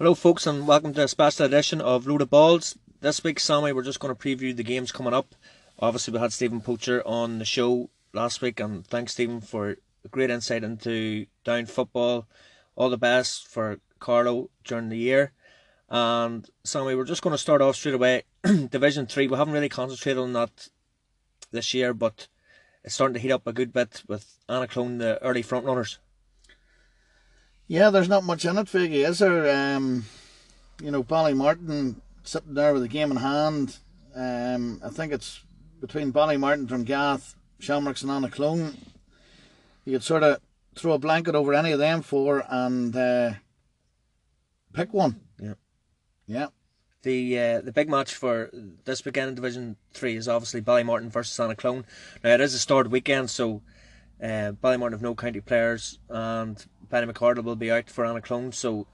Hello, folks, and welcome to a special edition of Load of Balls. This week, Sammy, we're just going to preview the games coming up. Obviously, we had Stephen Poacher on the show last week, and thanks, Stephen, for a great insight into down football. All the best for Carlow during the year. And Sammy, we're just going to start off straight away. Division 3, we haven't really concentrated on that this year, but it's starting to heat up a good bit with Annaclone, the early front runners. Yeah, there's not much in it, Figgy, is there? Um, you know, Ballymartin sitting there with a game in hand. Um, I think it's between Ballymartin, Drumgath, Shamrocks, and Annaclone. You could sort of throw a blanket over any of them four and uh, pick one. Yeah. Yeah. The uh, the big match for this weekend in Division Three is obviously Ballymartin versus Annaclone. Now it is a start weekend, so uh, Ballymartin have no county players, and Benny McCardle will be out for Annaclone, so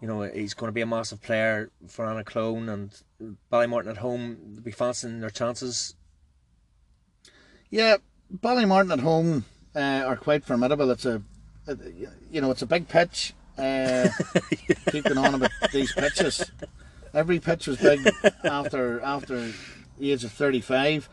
you know he's going to be a massive player for Annaclone and Ballymartin at home. They'll be fancying their chances. Yeah, Ballymartin at home uh, are quite formidable. It's a, a, you know, it's a big pitch. Uh, keeping on about these pitches. Every pitch was big after after the age of thirty five,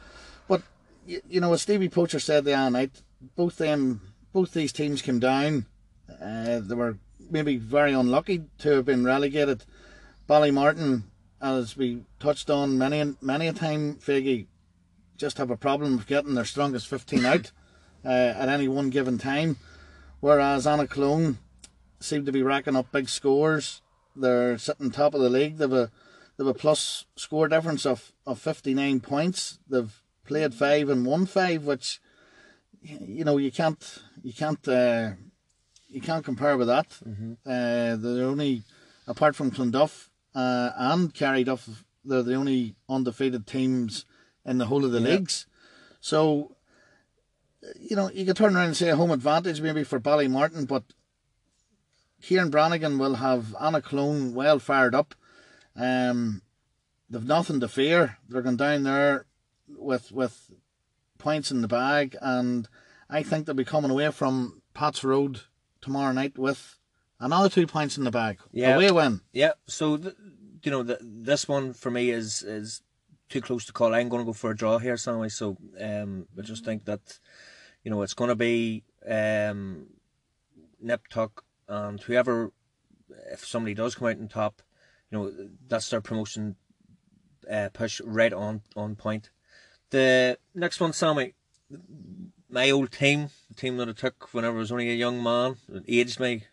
but you, you know, as Stevie Poacher said the other night, both them, both these teams came down uh, they were maybe very unlucky to have been relegated. Ballymartin, as we touched on many many a time, Faggy, just have a problem of getting their strongest 15 out uh, at any one given time. Whereas Anna Annaclone seem to be racking up big scores. They're sitting top of the league. They've a they've a plus score difference of, of 59 points. They've played five and won five, which you know you can't you can't uh, you can't compare with that. Mm-hmm. Uh, they're only, apart from Clonduff uh, and Carryduff, they're the only undefeated teams in the whole of the Yeah. leagues. So, you know, you could turn around and say a home advantage maybe for Ballymartin, but Kieran Brannigan will have Annaclone well fired up. Um, they've nothing to fear. They're going down there with with points in the bag, and I think they'll be coming away from Pat's Road tomorrow night with another two points in the bag. Yeah. Away win. Yeah, so th- you know th- this one for me is is too close to call. I'm going to go for a draw here, Sammy. So um, I just think that you know it's going to be um, nip tuck and whoever, if somebody does come out on top, you know that's their promotion uh, push right on on point. The next one, Sammy, my old team, the team that I took whenever I was only a young man, aged me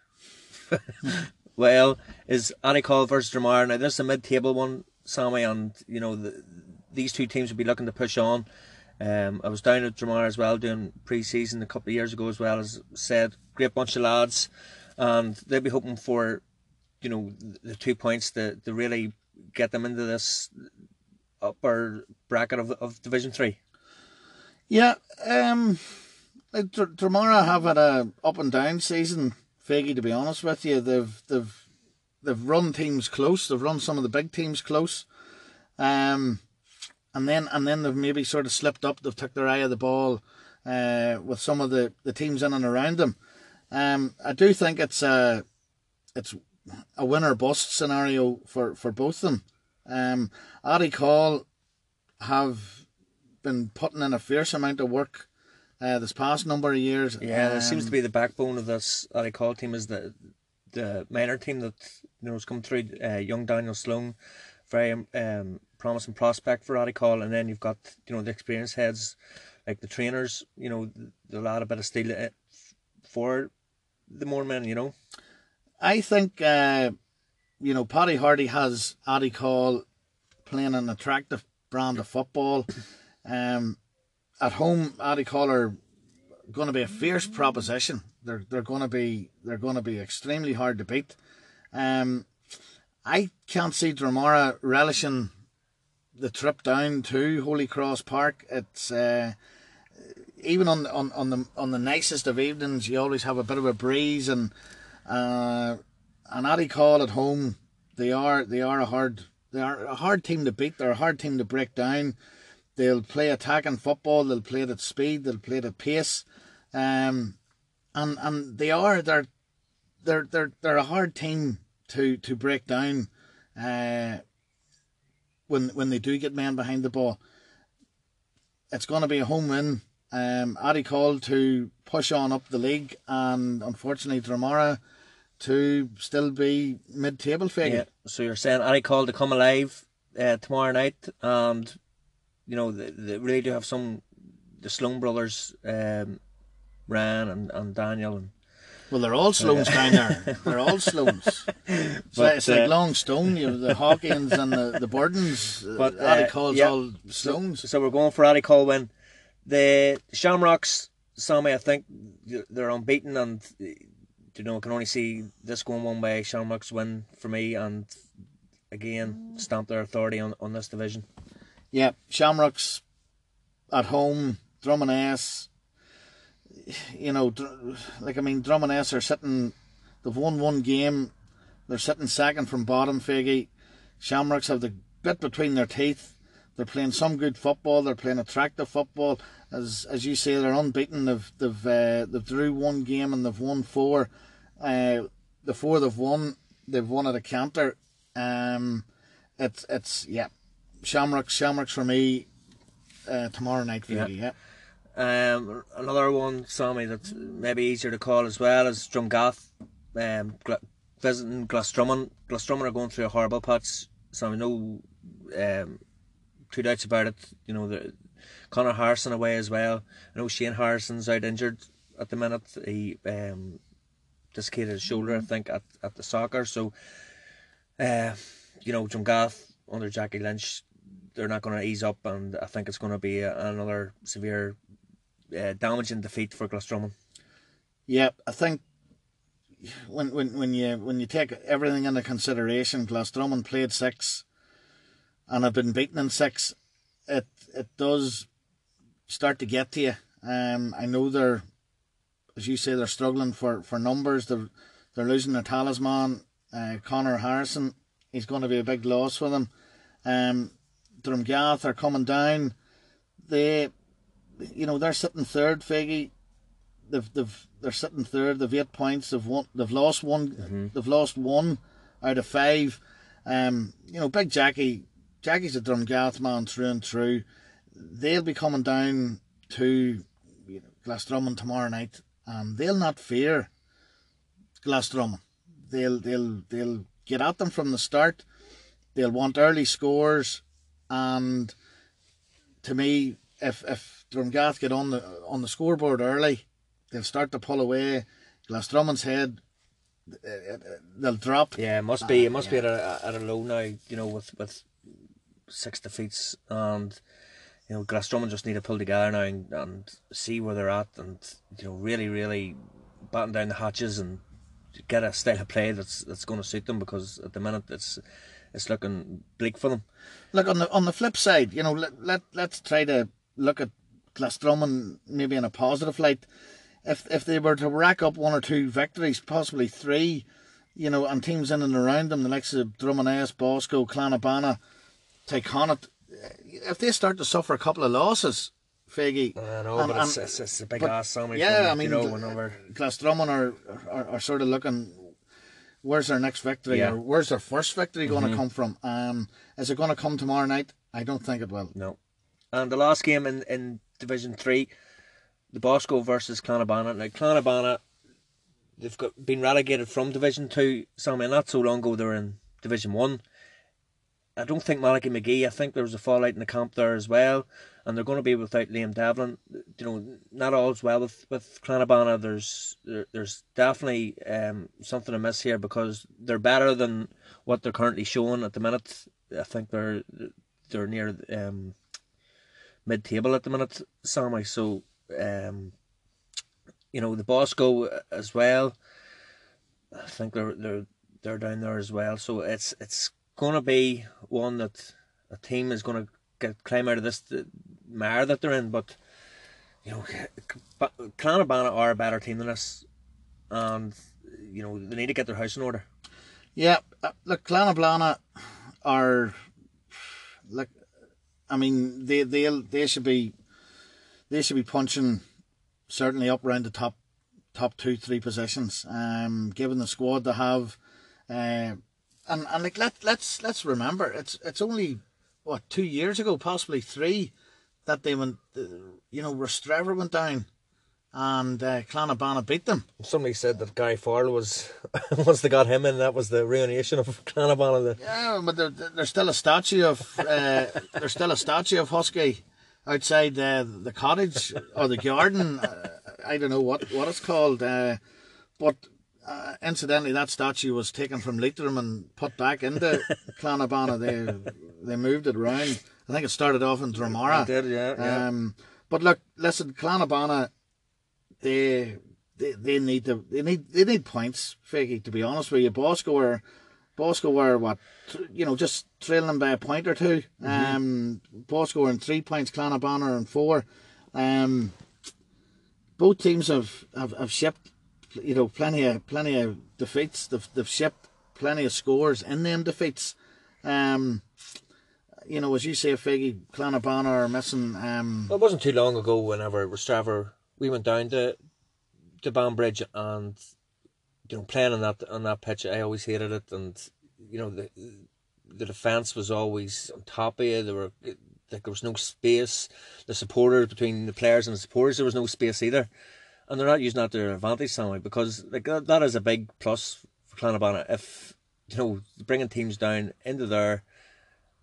well, is Atticall versus Dramar. Now, this is a mid-table one, Sammy, and you know the, these two teams will be looking to push on. Um, I was down at Dramar as well doing pre-season a couple of years ago as well as said, great bunch of lads, and they'll be hoping for, you know, the two points to, to really get them into this upper bracket of of Division Three. Yeah, um, Dromara have had a up and down season. Faggy, to be honest with you, they've they've they've run teams close. They've run some of the big teams close, um, and then and then they've maybe sort of slipped up. They've took their eye of the ball uh, with some of the, the teams in and around them. Um, I do think it's a it's a win or bust scenario for, for both of them. Um, Atticall have been putting in a fierce amount of work uh, this past number of years. Yeah, it seems Um, to be the backbone of this Atticall team is the the minor team that you know has come through. Uh, young Daniel Sloan, very um, promising prospect for Atticall, and then you've got you know the experienced heads like the trainers. You know, they'll add a bit of steel uh, for the more men. You know, I think uh, you know Paddy Hardy has Atticall playing an attractive brand of football. Um, at home, Atticall are going to be a fierce proposition. They're they're going to be they're going to be extremely hard to beat. Um, I can't see Dromara relishing the trip down to Holy Cross Park. It's uh, even on on on the on the nicest of evenings, you always have a bit of a breeze and uh, an Atticall at home. They are they are a hard they are a hard team to beat. They're a hard team to break down. They'll play attacking football. They'll play it at speed. They'll play it at pace. Um, and and they are they're they're they're they're a hard team to to break down uh, when when they do get men behind the ball. It's going to be a home win. Um, Addy called to push on up the league, and unfortunately, Dromara to still be mid-table figure. Yeah. So you're saying Addy called to come alive uh, tomorrow night, and you know they, they really do have some the Sloan brothers, um, Ran and, and Daniel and well, they're all Sloans down there. They're all Sloans. It's, but, like, it's uh, like Longstone, you know, the Hawkins and the, the Burdens. But uh, Addy yeah, all Sloans. So, so, we're going for Addy Colwyn. The Shamrocks, Sammy, I think they're unbeaten and, you know, can only see this going one way. Shamrocks win for me and, again, stamp their authority on, on this division. Yeah, Shamrocks at home, Drumaness you know, like I mean, Drumaness are sitting. They've won one game. They're sitting second from bottom. Faggy, Shamrocks have the bit between their teeth. They're playing some good football. They're playing attractive football. As as you say, they're unbeaten. They've they've uh, they've drew one game and they've won four. Uh, the four they've won, they've won at a counter. Um, it's it's yeah, Shamrocks Shamrocks for me. Uh, tomorrow night, for yeah. yeah. Um, another one, Sammy, that's maybe easier to call as well is Drumgath. Um, visiting Glassdrumman. Glassdrumman are going through a horrible patch, so I know um, two doubts about it. You know, the, Connor Harrison away as well. I know Shane Harrison's out injured at the minute. He um, dislocated his shoulder, I think, at, at the soccer. So, uh, you know, Drumgath under Jackie Lynch, they're not going to ease up, and I think it's going to be another severe uh, damaging defeat for Glassdrumman. Yeah, I think when when when you when you take everything into consideration, Glassdrumman played six and have been beaten in six. It it does start to get to you. Um, I know they're, as you say, they're struggling for, for numbers. They're they're losing their talisman, uh, Connor Harrison. He's going to be a big loss for them. Um, Drumgath are coming down. They you know, they're sitting third, Faggy. They've they've they're sitting third. They've eight points. They've won. They've lost one. Mm-hmm. They've lost one out of five. Um, you know, Big Jackie. Jackie's a Drumgath man through and through. They'll be coming down to you know, Glassdrumman tomorrow night, and they'll not fear Glassdrumman. They'll they'll they'll get at them from the start. They'll want early scores, and to me, if if Drumgath get on the on the scoreboard early, they'll start to pull away. Glassdrumman's head, they'll drop. Yeah, it must be. It must uh, yeah. be at a, at a low now. You know, with with six defeats and you know Glassdrumman just need to pull together now and, and see where they're at and you know really really batten down the hatches and get a style of play that's that's going to suit them because at the minute it's it's looking bleak for them. Look on the on the flip side, you know, let let let's try to look at Glassdrumman maybe in a positive light. If if they were to rack up one or two victories, possibly three, you know, and teams in and around them, the likes of Drummond Bosco, Clanabana, Teconnaught, if they start to suffer a couple of losses, Faggy. I know, and, but it's, it's, it's, a big but, ass summary. Yeah, from, I mean, you know, whenever Glassdrumman are, are, are sort of looking, where's their next victory yeah. or where's their first victory going mm-hmm. to come from? Um, is it going to come tomorrow night? I don't think it will. No. And the last game in, in Division 3, the Bosco versus Clann na Banna. Now, Clann na Banna, they've got been relegated from Division 2. So, I mean, not so long ago they were in Division 1. I don't think Malachy McGee, I think there was a fallout in the camp there as well. And they're going to be without Liam Devlin. You know, not all's well with, with Clann na Banna. There's there, there's definitely um, something amiss here because they're better than what they're currently showing at the minute. I think they're they're near um, mid table at the minute, Sammy. So, um, you know, the Bosco as well. I think they're they're they're down there as well. So it's it's gonna be one that a team is gonna get climb out of this mire that they're in. But you know, Clann na Banna are a better team than us, and you know they need to get their house in order. Yeah, uh, look, Clann na Banna are like I mean, they they they should be they should be punching certainly up around the top top two three positions. Um, given the squad they have, Uh, and and like let let's let's remember it's it's only what two years ago, possibly three, that they went. Uh, you know, Rostrevor went down, and uh, Clann na Banna beat them. Somebody said that Guy Farrell was once they got him in, that was the ruination of Clann na Banna. Yeah, but there, there's still a statue of uh, there's still a statue of Husky outside uh, the cottage or the garden. I don't know what what it's called, uh, but uh, incidentally, that statue was taken from Leitrim and put back into Clann na Banna. They they moved it around. I think it started off in Dromara. It did, yeah, yeah. Um, but look, listen, Clann na Banna, they they they need to they need they need points. Figgy, to be honest with you, Bosco were Bosco were what you know just trailing them by a point or 2 Mm-hmm. Um, Bosco were in three points, Clann na Banna are in four. Um, both teams have, have, have shipped you know plenty of plenty of defeats. They've, they've shipped plenty of scores in them defeats. Um, you know, as you say, Figgy, Clann na Banna are missing. Um, Well, it wasn't too long ago whenever Rostrevor we went down to to Banbridge and you know playing on that on that pitch. I always hated it, and you know the the defence was always on top of you. There were like there was no space. The supporters between the players and the supporters, there was no space either, and they're not using that to their advantage somehow because like that, that is a big plus for Clann na Banna if you know bringing teams down into there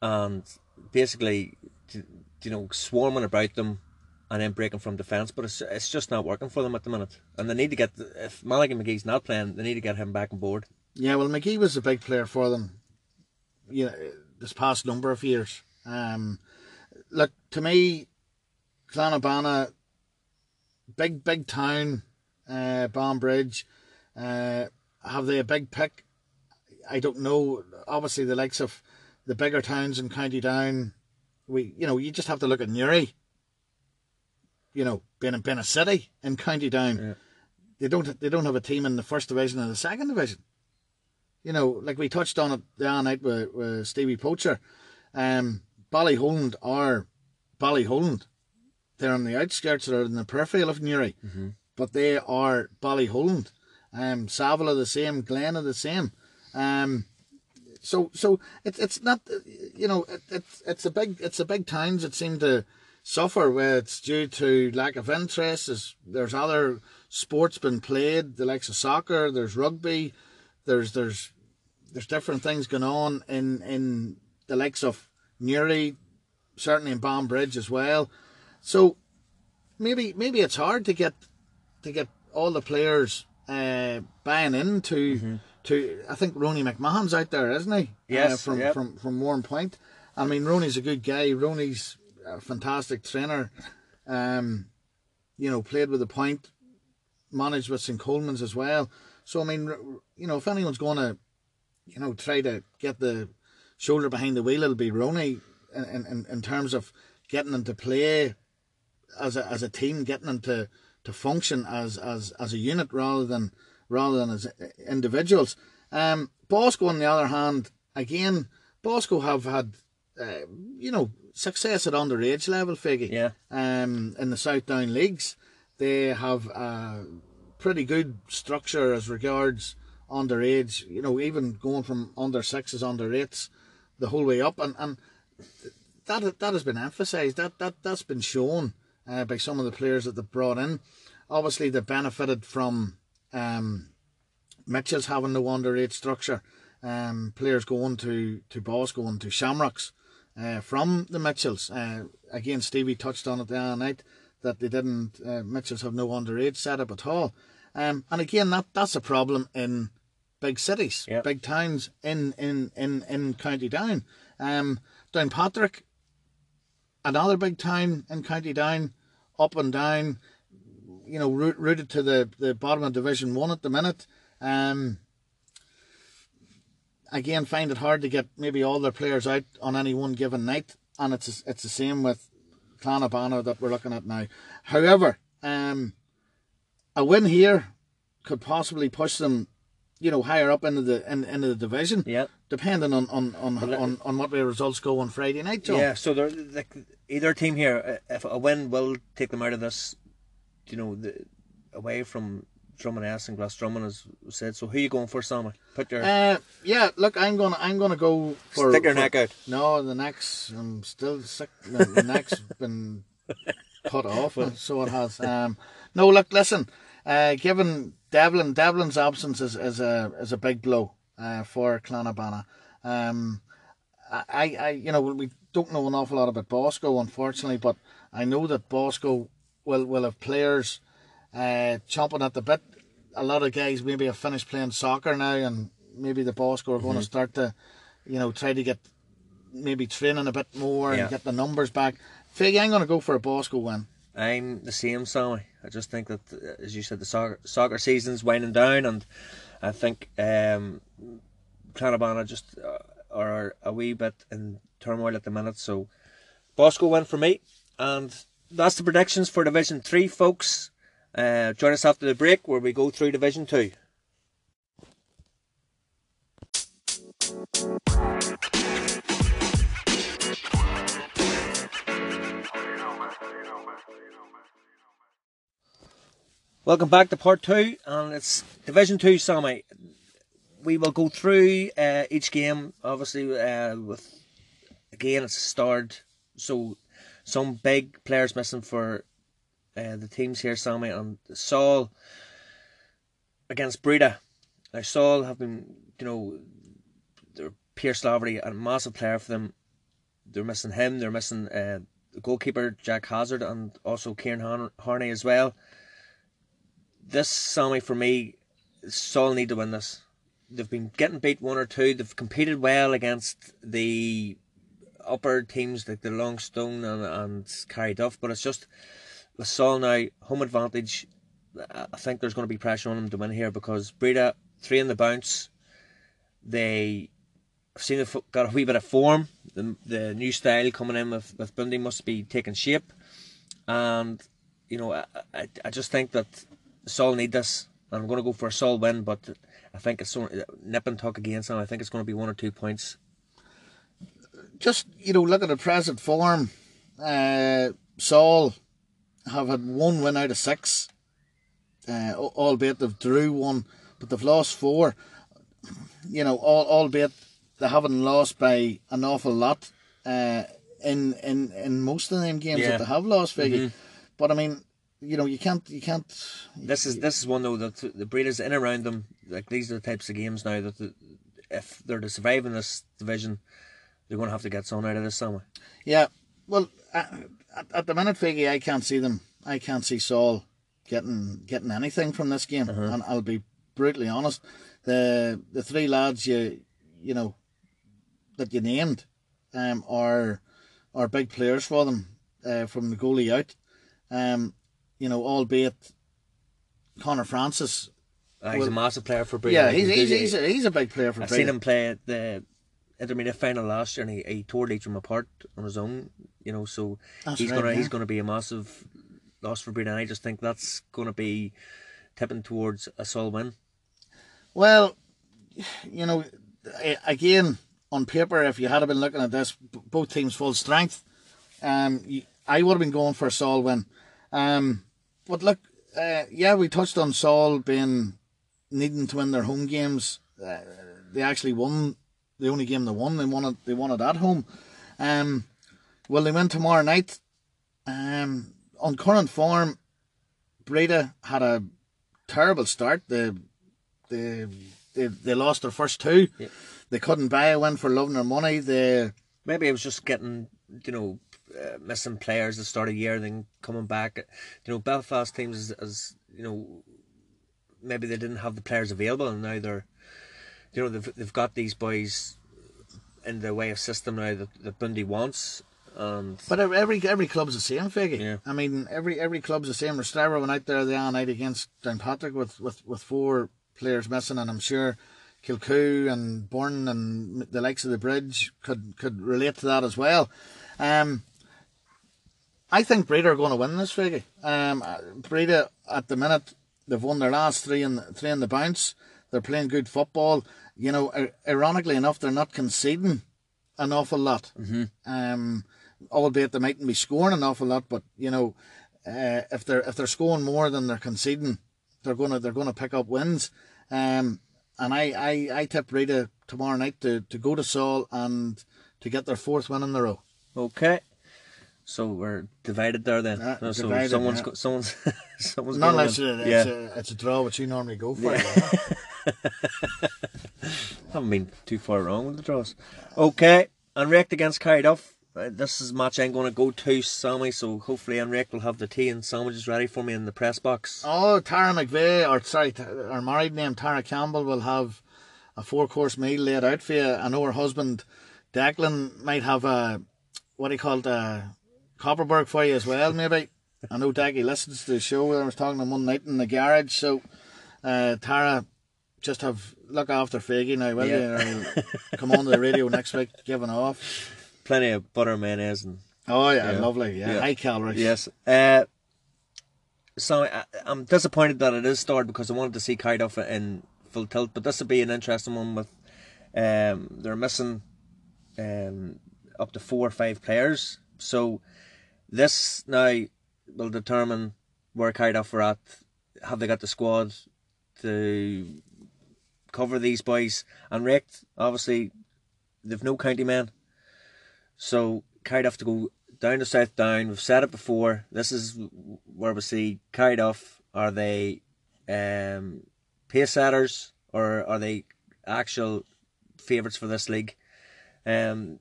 and basically you know swarming about them and then breaking from defence. But it's it's just not working for them at the minute, and they need to get if Malachy McGee's not playing, they need to get him back on board. Yeah, well, McGee was a big player for them. You know, this past number of years. Um, look to me, Clann na Banna, big big town, uh, Bridge. Uh, have they a big pick? I don't know. Obviously, the likes of the bigger towns in County Down, we you know you just have to look at Newry. You know, being being a city in County Down, Yeah. they don't they don't have a team in the first division and the second division you know, like we touched on it the other night with, with Stevie Poacher, um, Ballyholland are Ballyholland. They're on the outskirts, they're in the periphery of Newry, but they are Ballyholland. Um, Saval are the same, Glen are the same. Um, so so it's it's not you know it, it's it's a big it's a big towns that seem to suffer where it's due to lack of interest. There's, there's other sports been played, the likes of soccer. There's rugby. There's there's there's different things going on in in the likes of Newry, certainly in Bridge as well. So maybe maybe it's hard to get to get all the players uh, buying into to. I think Ronnie McMahon's out there, isn't he? Yes, uh, from yep. from from Warrenpoint. I mean, Ronnie's a good guy. Ronnie's a fantastic trainer. Um, you know, played with the Point, managed with St Colman's as well. So I mean, you know, if anyone's going to, you know, try to get the shoulder behind the wheel, it'll be Ronnie in in, in terms of getting them to play as a as a team, getting them to, to function as, as as a unit rather than rather than as individuals. Um, Bosco, on the other hand, again, Bosco have had uh, you know success at underage level, Figgy. Yeah. Um, in the South Down leagues, they have a pretty good structure as regards underage. You know, even going from under sixes, under eights, the whole way up, and and that that has been emphasised. That that that's been shown uh, by some of the players that they've brought in. Obviously, they benefited from um, Mitchel's having no underage structure. Um, players going to to Bosco and to Shamrocks uh, from the Mitchels. Uh, again, Stevie touched on it the other night that they didn't. Uh, Mitchels have no underage setup at all. Um, and again, that that's a problem in big cities, Yep. big towns in in in in County Down. Um, Downpatrick, another big town in County Down, up and down. You know, root, rooted to the the bottom of Division One at the minute. Um, again, find it hard to get maybe all their players out on any one given night, and it's it's the same with Clann na Banna that we're looking at now. However, um, a win here could possibly push them, you know, higher up into the in, into the division. Yeah. Depending on on, on, on, on what way results go on Friday night, John. Yeah, so they're like either team here, uh, if a win will take them out of this, you know, the away from Drumaness and Glassdrumman as we said. So who are you going for, Sammy? Put your Uh, yeah, look, I'm gonna I'm gonna go for stick your for- neck out. No, the neck's I'm still sick. The, the neck's been cut off, so it has. Um, no, look, listen. Uh, given Devlin, Devlin's absence is, is a is a big blow uh, for Clann na Banna. Um, I, I, you know, we don't know an awful lot about Bosco, unfortunately, but I know that Bosco will will have players uh, chomping at the bit. A lot of guys maybe have finished playing soccer now, and maybe the Bosco are going Mm-hmm. to start to, you know, try to get maybe training a bit more Yeah. and get the numbers back. Figgy, I'm going to go for a Bosco win. I'm the same, Sammy. I just think that, uh, as you said, the soccer, soccer season's winding down, and I think um, just uh, are a wee bit in turmoil at the minute. So, Bosco went for me, and that's the predictions for Division Three, folks. Uh, join us after the break where we go through Division Two. Welcome back to part two, and it's Division Two, Sammy. We will go through uh, each game, obviously, uh, with again it's start, so some big players missing for uh, the teams here, Sammy, and Saul against Bredagh. Now Saul have been, you know, they're Pierce Laverty, a massive player for them. They're missing him. They're missing uh, the goalkeeper Jack Hazard and also Kieran Har- Harney as well this Sammy for me, Saul need to win this. They've been getting beat one or two. They've competed well against the upper teams like the Longstone and, and Carryduff, but it's just Saul now home advantage. I think there's going to be pressure on them to win here because Bredagh three in the bounce. They have seen they've got a wee bit of form. The the new style coming in with with Bundy must be taking shape, and you know I I, I just think that Saul need this. and I'm going to go for a Saul win, but I think it's so, nip and tuck against them. I think it's going to be one or two points. Just, you know, look at the present form. Uh, Saul have had one win out of six, uh, albeit they've drew one, but they've lost four. You know, all, albeit they haven't lost by an awful lot uh, in, in in most of them games Yeah. that they have lost, Figgy. But I mean, you know, you can't, you can't. This is this is one though that the breeders in around them like these are the types of games now that the, if they're to survive in this division, they're going to have to get something out of this somewhere. Yeah, well, uh, at, at the minute, Figgy, I can't see them. I can't see Saul getting getting anything from this game, and I'll be brutally honest. The the three lads you you know that you named um, are are big players for them uh, from the goalie out. Um, you know, albeit Connor Francis. Uh, he's a massive player for Bredagh. Yeah, he's he's, he's, a, he's a big player for I've Bredagh. seen him play at the intermediate final last year, and he, he tore Leitrim apart on his own. You know, so That's he's right, gonna yeah. he's gonna be a massive loss for Bredagh. And I just think that's gonna be tipping towards a Saul win. Well, you know, again on paper, if you had been looking at this, both teams full strength, um, I would have been going for a Saul win. Um, but look, uh, yeah, we touched on Saul being needing to win their home games. Uh, they actually won the only game they won. They won it. They won it at home. Um, will they win tomorrow night? Um, on current form, Bredagh had a terrible start. They they they, they lost their first two. Yeah. They couldn't buy a win for loving their money. They Maybe it was just getting you know uh, missing players at the start of the year, then coming back. You know, Belfast teams as, as you know maybe they didn't have the players available, and now they're you know they've they've got these boys in the way of system now that, that Bundy wants, and but every every club's the same, Figgy. Yeah. I mean, every every club's the same. Rostrevor went out there the other night against Downpatrick with, with, with four players missing, and I'm sure Kilcoo and Burren and the likes of the Bridge could could relate to that as well. Um, I think Bredagh are going to win this, Figgy. Um, uh, Bredagh at the minute they've won their last three in the, three in the bounce. They're playing good football. You know, ironically enough, they're not conceding an awful lot. Mm-hmm. Um, albeit they mightn't be scoring an awful lot, but you know, uh, if they're if they're scoring more than they're conceding, they're gonna they're gonna pick up wins. Um, and I, I, I tip Rita tomorrow night to, to go to Saul and to get their fourth win in a row. Okay. So we're divided there then. Yeah, No, so divided, someone's yeah. go, someone's someone's Not unless it's, yeah. a, it's a draw, which you normally go for. haven't been too far wrong with the draws. Okay, An Ríocht against Carryduff. Uh, this is a match I'm going to go to, Sammy. So hopefully An Ríocht will have the tea and sandwiches ready for me in the press box. Oh, Tara McVeigh, or sorry, our married name Tara Campbell will have a four course meal laid out for you. I know her husband Declan might have a what he called a Copperberg for you as well, maybe. I know Daggy listens to the show. I was talking to him one night in the garage. So, uh, Tara, just have look after Faggy now, will you? Or come on to the radio next week, giving off. Plenty of butter, mayonnaise, and Oh yeah, Yeah. lovely. Yeah, Yeah. high calories. yes. Uh, so I, I'm disappointed that it is started because I wanted to see Carryduff in full tilt, but this will be an interesting one. With um, they're missing um, up to four or five players, so this now will determine where Carryduff are at. Have they got the squad to cover these boys? An Ríocht, obviously, they've no county men. So Carryduff to go down to South Down. We've said it before. This is where we see Carryduff. Are they um, pace setters or are they actual favourites for this league? Um,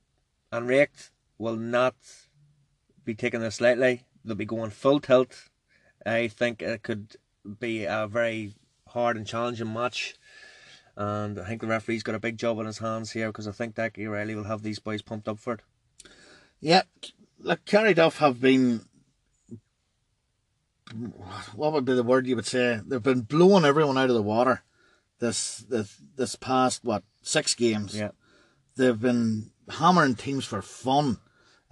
and Richt will not be taking this lightly. They'll be going full tilt. I think it could be a very hard and challenging match. And I think the referee's got a big job on his hands here because I think that O'Reilly will have these boys pumped up for it. Yeah, look, Carryduff have been. What would be the word you would say? They've been blowing everyone out of the water. This this this past what six games? Yeah. They've been hammering teams for fun.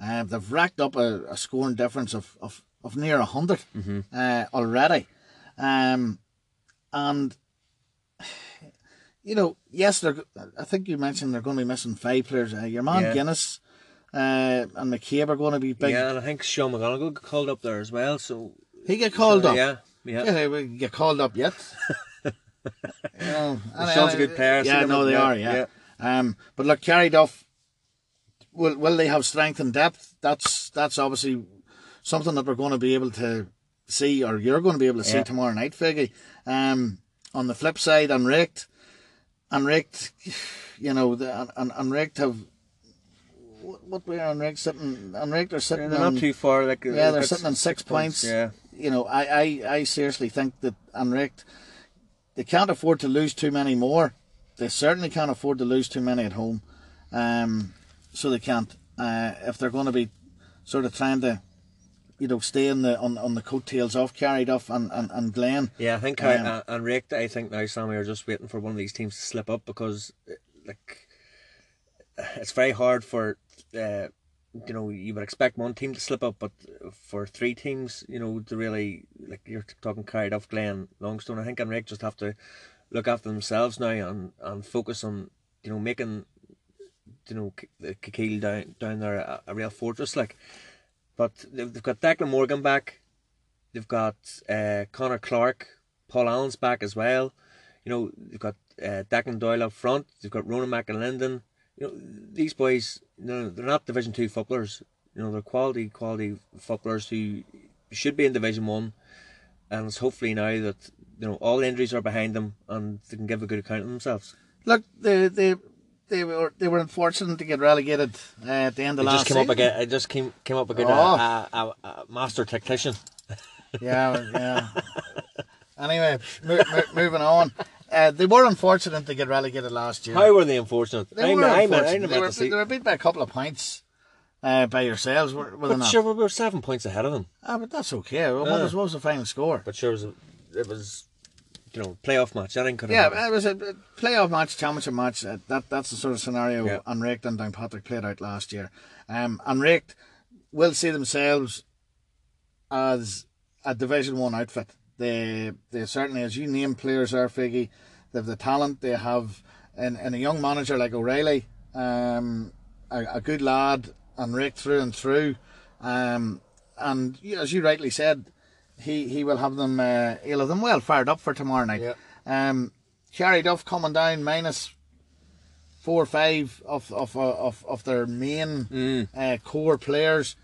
Uh, they've racked up a, a scoring difference of, of, of near 100 uh, already. Um, and, you know, yes, they're, I think you mentioned they're going to be missing five players. Uh, your man Yeah. Guinness uh, and McCabe are going to be big. Yeah, and I think Sean McGonigal got called up there as well. So He get called up. Yeah, yeah. Yeah, we get called up yet. you know, Sean's a good player, Yeah, no, they yeah, are. Yeah. Um, but look, Carryduff, will will they have strength and depth? That's that's obviously something that we're going to be able to see, or you're going to be able to see Yeah. tomorrow night, Figgy. Um, on the flip side, An Ríocht, Unraked, you know, the Un- Un- An Ríocht have. What, what way are An Ríocht sitting? An Ríocht are sitting. They're on, not too far. Like yeah, they're sitting on six points. Yeah, You know, I, I, I seriously think that An Ríocht, they can't afford to lose too many more. They certainly can't afford to lose too many at home. Um, so they can't. Uh, if they're going to be sort of trying to, you know, stay in the on, on the coattails off Carryduff and, and, and Glen. yeah. I think Um, I, uh, and Rick, I think now Sammy are just waiting for one of these teams to slip up because, uh, like, it's very hard for. Uh, you know, you would expect one team to slip up, but for three teams, you know, to really like you're talking Carryduff Glen, Longstone. I think and Rick just have to look after themselves now and, and focus on you know making you know K- the Keel down down there a, a real fortress like. But they've, they've got Declan Morgan back, they've got uh, Connor Clark, Paul Allen's back as well. You know they've got uh, Declan Doyle up front. They've got Ronan McAlinden. You know these boys. You know they're not Division Two footballers. You know they're quality quality footballers who should be in Division One, and it's hopefully now that you know all the injuries are behind them and they can give a good account of themselves. Look, they they they were they were unfortunate to get relegated uh, at the end of It last just came up again. It just came came up again. Oh. A, a, a, master tactician. Yeah, yeah. anyway, mo- mo- moving on. Uh, they were unfortunate to get relegated last year. How were they unfortunate? They I, were I, I, unfortunate. I, they, were, they were beat by a couple of points uh, by yourselves, were, were not? sure, we were seven points ahead of them. Ah, but that's okay. Well, what, was, what was the final score? But sure, it was, a, it was you know, playoff match. Anything could Yeah, have happened. it was a playoff match, championship match. Uh, that that's the sort of scenario Yeah. An Ríocht and Downpatrick played out last year. Um, An Ríocht will see themselves as a Division One outfit. They they certainly, as you name players, are Figgy, they have the talent. They have, and in a young manager like O'Reilly, um, a, a good lad, An Ríocht through and through. Um, and as you rightly said, he he will have them. Uh, he'll have them well fired up for tomorrow night. Yeah. Um, Carryduff coming down minus four or five of of of, of their main Mm. uh, core players.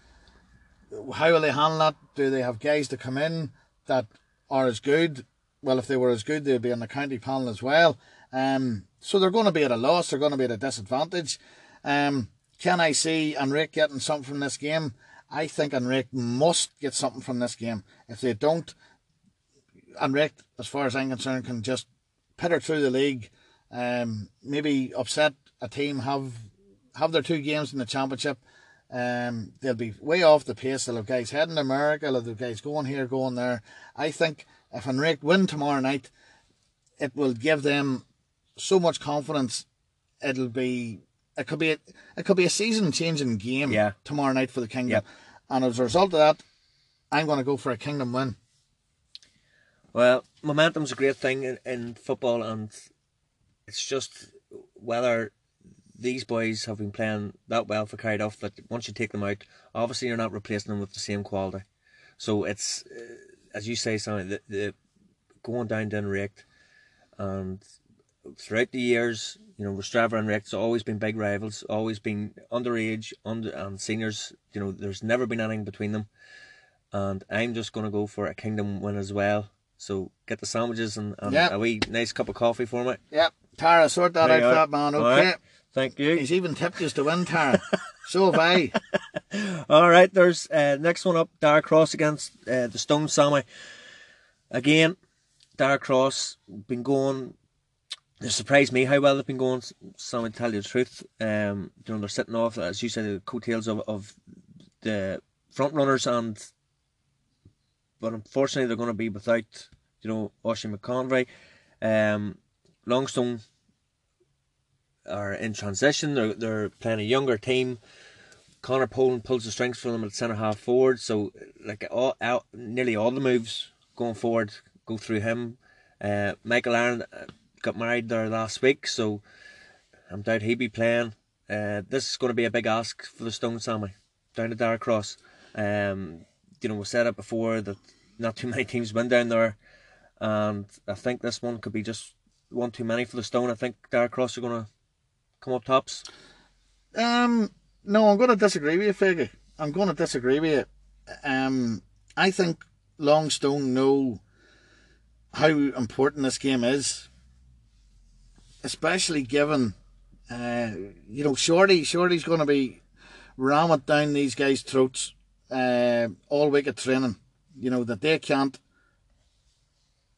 How will they handle that? Do they have guys to come in that are as good? Well, if they were as good, they'd be on the county panel as well. Um, so they're going to be at a loss. They're going to be at a disadvantage. Um, can I see An Ríocht getting something from this game? I think An Ríocht must get something from this game. If they don't, An Ríocht, as far as I'm concerned, can just pitter through the league. Um, maybe upset a team, have have their two games in the championship. Um, they'll be way off the pace. They'll have guys heading to America. They'll have guys going here, going there. I think if An Ríocht win tomorrow night, it will give them so much confidence. It'll be it could be a, it could be a season changing game Yeah. tomorrow night for the Kingdom. Yep. And as a result of that, I'm going to go for a Kingdom win. Well, momentum's a great thing in, in football, and it's just whether these boys have been playing that well for Carryduff that once you take them out, obviously you're not replacing them with the same quality. So it's, uh, as you say, Sammy, the, the going down to An Ríocht, and throughout the years, you know, Rostrevor and An Ríocht's always been big rivals, always been underage, under and seniors. You know, there's never been anything between them, and I'm just going to go for a Kingdom win as well. So get the sandwiches and, and Yep. a wee nice cup of coffee for me. Yep. Tara, sort that There out for that man. Okay. right. Thank you. He's even tipped us to win, Tara. so have I. All right, there's uh, next one up. Darragh Cross against uh, the Stone Sammy. Again, Darragh Cross been going. It surprised me how well they've been going. Sammy, to tell you the truth, um, they're sitting off as you said the coattails of, of the front runners, and but unfortunately they're going to be without you know Oshie McConvey. Um, Longstone are in transition. They're they're playing a younger team. Connor Poland pulls the strings for them at centre half forward. So like all out, nearly all the moves going forward go through him. Uh, Michael Aaron uh, got married there last week, so I'm doubt he'd be playing. Uh, this is going to be a big ask for the Stone Sammy down at Darragh Cross. Um, you know we said it before that not too many teams win down there, and I think this one could be just one too many for the Stone. I think Darragh Cross are going to come up tops. Um, no, I'm going to disagree with you, Figgy. I'm going to disagree with you. Um, I think Longstone know how important this game is, especially given, uh, you know, Shorty. Shorty's going to be ramming down these guys' throats uh, all week at training. You know that they can't,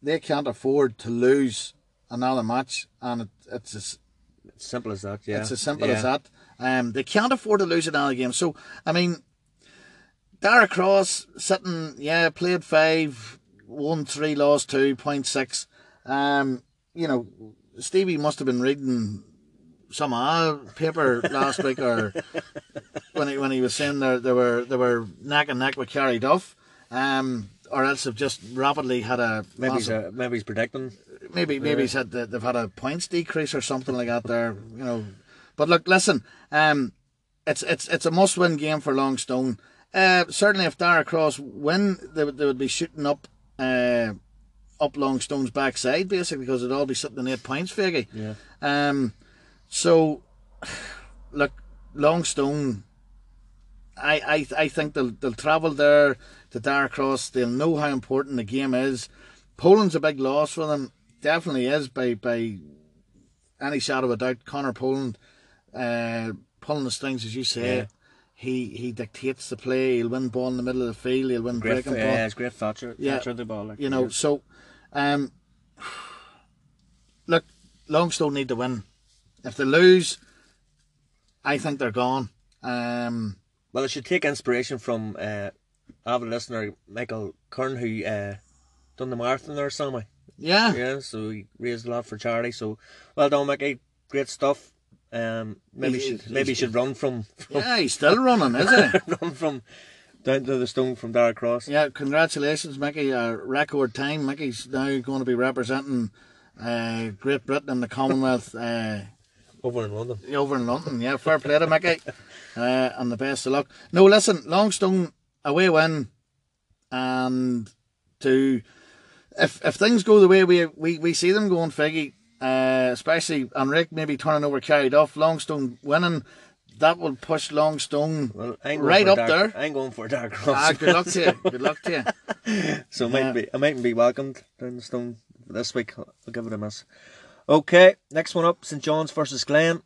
they can't afford to lose another match, and it, it's as Simple as that, yeah. it's as simple Yeah. as that. Um, they can't afford to lose another game. So, I mean, Darragh Cross sitting, yeah, played five, won three, lost two, point six. Um, you know, Stevie must have been reading some uh, paper last week or when he when he was saying there they were they were neck and neck with Carryduff. Um, or else have just rapidly had a Maybe he's, massive- uh, maybe he's predicting. maybe maybe he's had the, they've had a points decrease or something like that there, you know. But look, listen, um, it's it's it's a must win game for Longstone. Uh, certainly, if Darragh Cross win, they would they would be shooting up, uh, up Longstone's backside basically because it'd all be sitting in eight points, Figgy. Yeah. Um, so look, Longstone. I, I I think they'll they'll travel there to Darragh Cross. They'll know how important the game is. Poland's a big loss for them. Definitely is by by any shadow of a doubt. Connor Poland uh, pulling the strings, as you say. Yeah. He he dictates the play. He'll win ball in the middle of the field. He'll win Great, breaking ball. it's great Thatcher. Yeah. Thatcher the ball. Like, You know, so um, look, Longstone need to win. If they lose, I think they're gone. Um, Well, I should take inspiration from uh, avid listener Michael Kern, who uh, done the marathon there, Sammy. yeah, Yeah, so he raised a lot for charity. So, well done, Mickey. Great stuff. Um, maybe He- should maybe should run from, from yeah, he's still running, is he? run from down to the stone from Darragh Cross. Yeah, congratulations, Mickey. Uh, record time. Mickey's now going to be representing uh, Great Britain and the Commonwealth uh, over in London. over in London. Yeah, fair play to Mickey. Uh, and the best of luck. No, listen, Longstone away win, and to if if things go the way we we, we see them going, Figgy, uh, especially and Rick maybe turning over Carryduff, Longstone winning, that will push Longstone Well, right up dark, there. I'm going for Darragh Cross. Ah, good luck to you. Good luck to you. so it might be I mightn't be welcomed down the stone this week. I'll give it a miss. Okay, next one up, St John's versus Glen.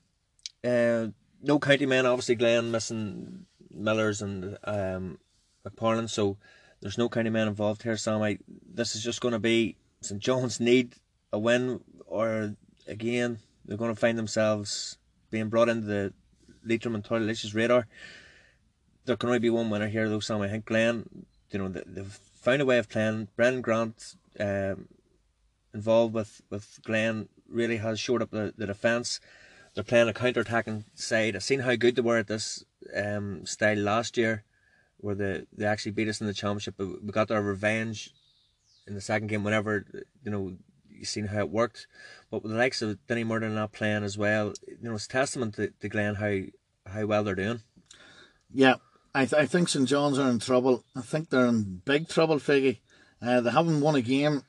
Uh, no county men, obviously Glen missing Millers and um, McParland, so there's no county men involved here, Sammy. This is just going to be St John's need a win, or again they're going to find themselves being brought into the Leitrim and Tullylish's radar. There can only be one winner here, though, Sam. I think Glen, you know, they- they've found a way of playing. Brendan Grant, um, involved with, with Glen, really has shored up the, the defence. They're playing a counter attacking side. I've seen how good they were at this um, style last year, where they, they actually beat us in the championship. But we got our revenge in the second game, whenever, you know, you've seen how it worked. But with the likes of Denny Murden not playing as well, you know, it's testament to, to Glen how, how well they're doing. Yeah, I, th- I think St John's are in trouble. I think they're in big trouble, Figgy. Uh, they haven't won a game.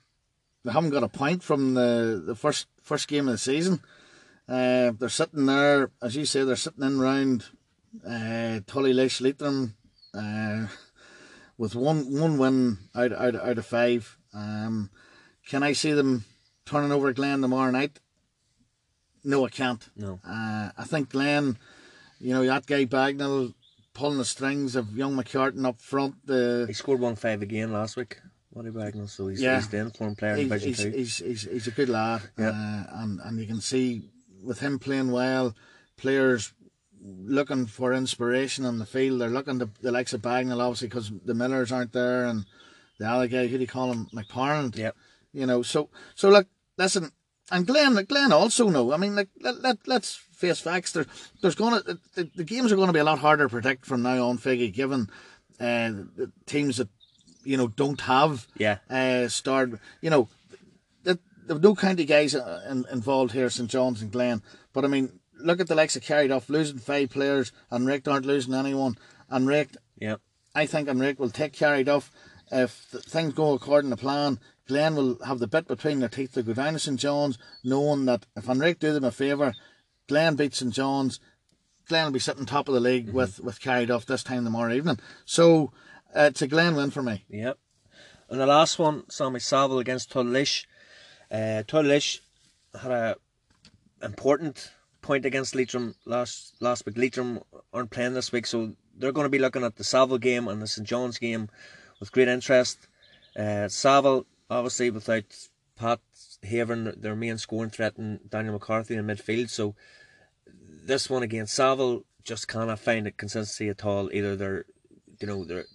They haven't got a point from the, the first first game of the season. Uh, they're sitting there, as you say, they're sitting in round uh, Tullylish Leitrim uh, with one one win out out out of five. Um, can I see them turning over Glen tomorrow night? No, I can't. No. Uh, I think Glen, you know, that guy Bagnall pulling the strings of young McCartan up front. The He scored one five again last week. Money Bagnall, so he's, Yeah. he's the informed player in he's, Division he's, Two. he's, he's, he's a good lad. Yeah. Uh, and, and you can see with him playing well, players looking for inspiration on the field. They're looking to the likes of Bagnall, obviously, because the Millers aren't there and the other guy, who do you call him? McParland. Yep. You know, so so look, listen, and Glen, Glen also know. I mean, like let, let let's face facts. There, there's gonna the, the games are going to be a lot harder to predict from now on, Figgy, given uh, the teams that you know don't have Yeah. uh, starred. You know, that there were no county guys uh, in, involved here, St John's and Glen. But I mean, look at the likes of Carryduff losing five players, and Rick aren't losing anyone. And Rick, Yep. I think An Ríocht will take Carryduff. If th- things go according to plan, Glen will have the bit between their teeth to go down to St John's, knowing that if An Ríocht do them a favour, Glen beats St John's, Glen will be sitting top of the league with, with Carryduff this time tomorrow evening. So uh, it's a Glen win for me. Yep. And the last one, Sammy Saval against Tullish. Uh, Tullish had a important point against Leitrim last last week. Leitrim aren't playing this week, so they're going to be looking at the Saval game and the St John's game with great interest. Uh, Saval, obviously, without Pat Haven, their main scoring threat, and Daniel McCarthy in midfield. So this one against Saval just cannot find a consistency at all. Either they're, you know, they're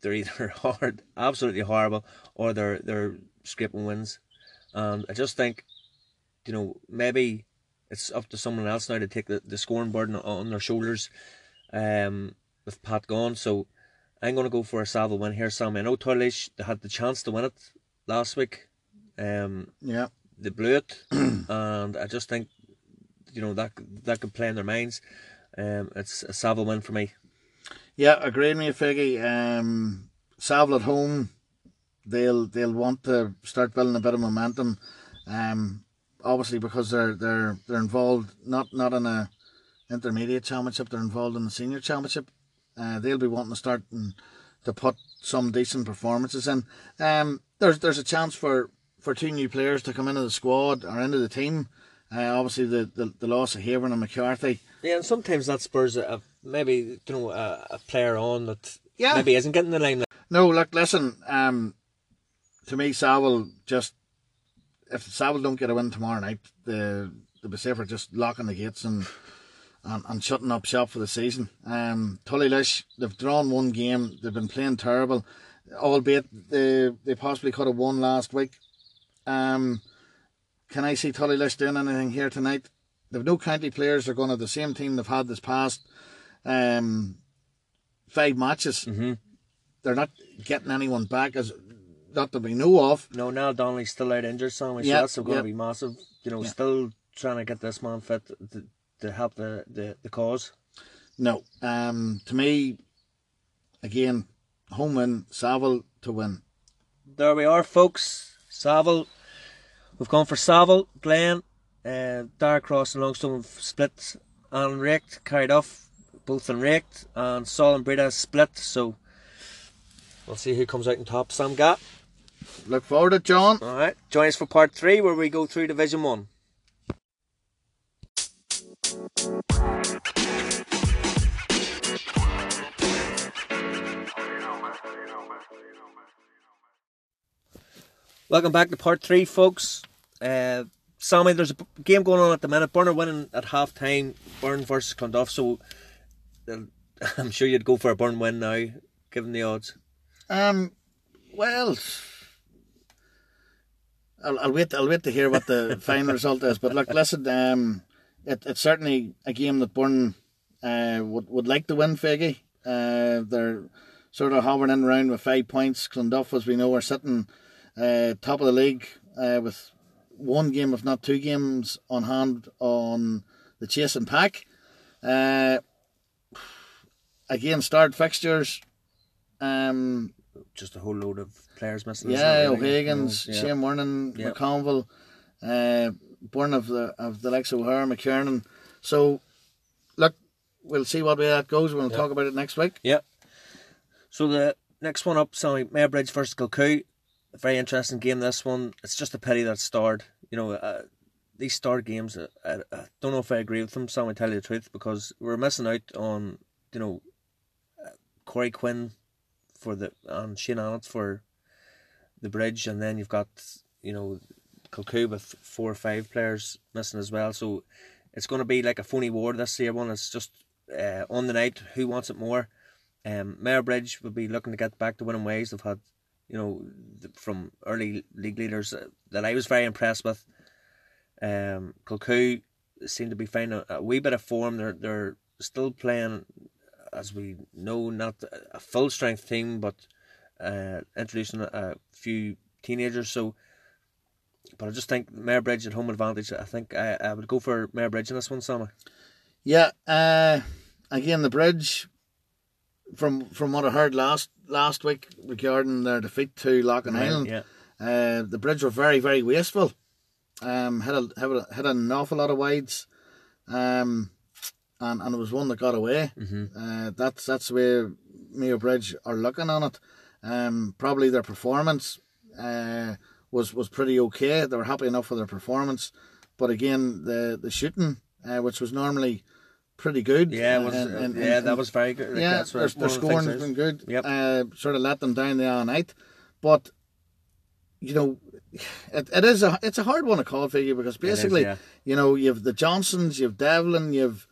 they're either hard, absolutely horrible, or they're they're scraping wins. And I just think, you know, maybe it's up to someone else now to take the, the scoring burden on their shoulders. Um, with Pat gone, so I'm going to go for a Saval win here, Sam. I know Turlish had the chance to win it last week. Um, Yeah. they blew it, and I just think, you know, that that could play in their minds. Um, it's a Saval win for me. Yeah, agreed with you, Figgy. Um, Saval at home, they'll they'll want to start building a bit of momentum. Um, obviously because they're they're they're involved not not in a intermediate championship, they're involved in the senior championship. Uh, they'll be wanting to start and to put some decent performances in. Um, there's there's a chance for, for two new players to come into the squad or into the team. Uh, obviously the, the, the loss of Haven and McCarthy. Yeah, and sometimes that spurs a, maybe you know a, a player on that Yeah. maybe isn't getting the limelight. No, look, listen. Um, to me, Saval just if Saval don't get a win tomorrow night, the they'll be safer just locking the gates and and, and shutting up shop for the season. Um, Tullylish, they've drawn one game. They've been playing terrible, albeit they they possibly could have won last week. Um, can I see Tullylish doing anything here tonight? They've no county players. They're going to the same team they've had this past um, five matches Mm-hmm. they're not getting anyone back as not that we know of. No, now Donnelly's still out injured, so Yeah, that's going yeah. to be massive. You know, Yeah. still trying to get this man fit to, to help the, the, the cause. No. Um to me again, home win, Saval to win. there we are, folks. Saval. We've gone for Saval, Glen, uh, Darragh Cross and Longstone have split and raked, Carryduff, both and raked, and Saul and Bredagh split. So we'll see who comes out in top. Sam Gap. Look forward to it, John. All right. Join us for part three, where we go through Division One. Welcome back to part three, folks. Uh, Sammy, there's a game going on at the minute. Burren are winning at half time. Burren versus Clonduff. So uh, I'm sure you'd go for a Burren win now, given the odds. Um, well, I'll, I'll wait. I'll wait to hear what the final result is. But look, listen. Um, it, it's certainly a game that Burren uh, would would like to win. Figgy. Uh, they're sort of hovering in around with five points. Clonduff, as we know, are sitting uh, top of the league uh, with one game, if not two games, on hand on the chasing pack. Uh, again, start fixtures. Um, Just a whole load of players missing. yeah, isn't it, really? O'Higgins, Yeah. Shane Wernan, Yeah. McConville, uh, born of the of the likes of O'Hare, McKiernan. So, look, we'll see what way that goes. We'll Yeah. talk about it next week. Yeah. So the next one up, Sammy Mayobridge versus Kilcoo. A very interesting game. This one. It's just a pity that starred. You know, uh, these star games. Uh, I, I don't know if I agree with them. Sam, I tell you the truth, because we're missing out on you know, uh, Corey Quinn for the and Shane Annett for the bridge, and then you've got you know, Kilcoo with four or five players missing as well. So it's going to be like a phony war this year. One. It's just uh, on the night. Who wants it more? Um, Mayobridge will be looking to get back to winning ways. They've had, you know, from early league leaders uh, that I was very impressed with. Um, Kilcoo seem to be finding a, a wee bit of form. They're they're still playing, as we know, not a full strength team, but uh, introducing a, few teenagers. So, but I just think Mayobridge at home advantage. I think I, I would go for Mayobridge in this one, Sammy. Yeah. Uh, again, the bridge. From from what I heard last last week regarding their defeat to Loughinisland, Yeah. uh, the bridge were very very wasteful. Um, had a had, a, had an awful lot of wides, um, and and it was one that got away. Mm-hmm. Uh, that's that's the way Mayo Bridge are looking on it. Um, probably their performance uh, was was pretty okay. They were happy enough with their performance, but again, the the shooting, uh, which was normally pretty good. Yeah, it was, and- and- yeah, and- that was very good. Like, yeah, that's their, their the scoring has been good. Yep. Uh, sort of let them down the other night, but you know, it, it is a it's a hard one to call for you because basically, yeah. you know, you've the Johnsons, you've Devlin, you've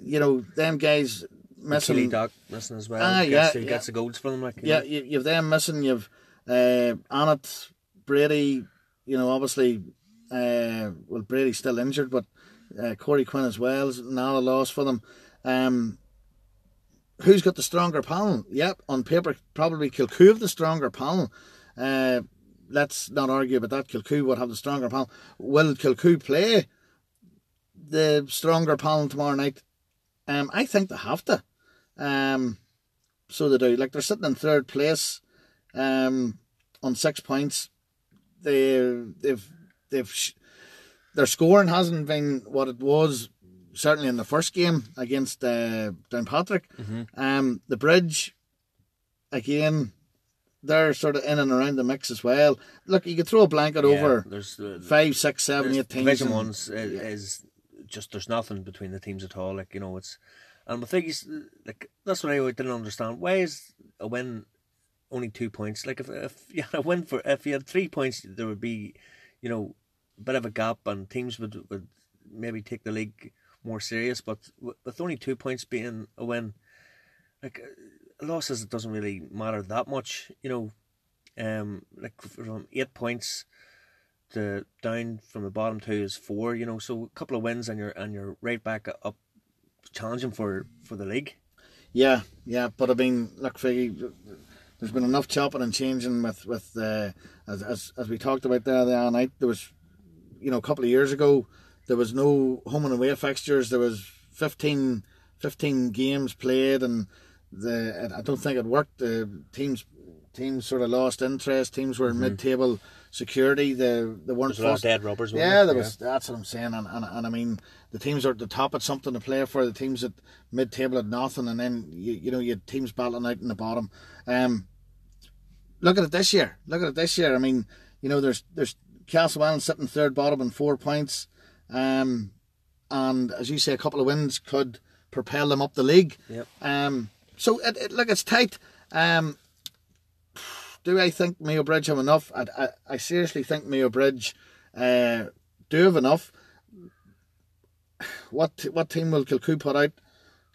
you know them guys missing. Doc missing as well. Ah, gets, yeah, he yeah. gets the goals for them. Like, Yeah, know. you, you've them missing. You've uh, Annett, Brady. You know, obviously, uh, well, Brady's still injured, but uh, Corey Quinn as well is not a loss for them. Um, who's got the stronger panel? Yep, on paper, probably Kilcoo have the stronger panel. Uh, let's not argue about that. Kilcoo would have the stronger panel. Will Kilcoo play the stronger panel tomorrow night? Um, I think they have to. Um, so they do. Like they're sitting in third place, um, on six points. They they've they've their scoring hasn't been what it was certainly in the first game against uh, Downpatrick. Um, the bridge again, they're sort of in and around the mix as well. Look, you could throw a blanket Yeah, over There's uh, five, six, seven, eight teams. Division and- ones is, is just there's nothing between the teams at all. Like you know, it's and the thing is, like that's what I didn't understand. Why is a win only two points? Like if if you had a win for if you had three points, there would be, you know, bit of a gap, and teams would would maybe take the league more serious. But with only two points being a win, like uh, losses, it doesn't really matter that much. You know, um, like from eight points to down from the bottom two is four. You know, so a couple of wins and you're and you're right back up challenging for for the league. Yeah, yeah, but I mean, look, Figgy, there's been enough chopping and changing with with uh, as, as as we talked about there the other night. There was, you know, a couple of years ago, there was no home and away fixtures. There was 15, 15 games played, and the I don't think it worked. The teams teams sort of lost interest. Teams were mid-table security. The they weren't There's a lot of dead rubbers. Yeah, there? there was. That's what I'm saying, and, and and I mean the teams are at the top at something to play for. The teams at mid-table at nothing, and then you you know you had teams battling out in the bottom. Um, look at it this year. Look at it this year. I mean, you know, there's there's Castlewellan sitting third bottom on four points, um, and as you say, a couple of wins could propel them up the league. Yep. Um, so it, it, look, it's tight. Um, do I think Mayo Bridge have enough? I, I, I seriously think Mayo Bridge uh, do have enough. What what team will Kilcoo put out?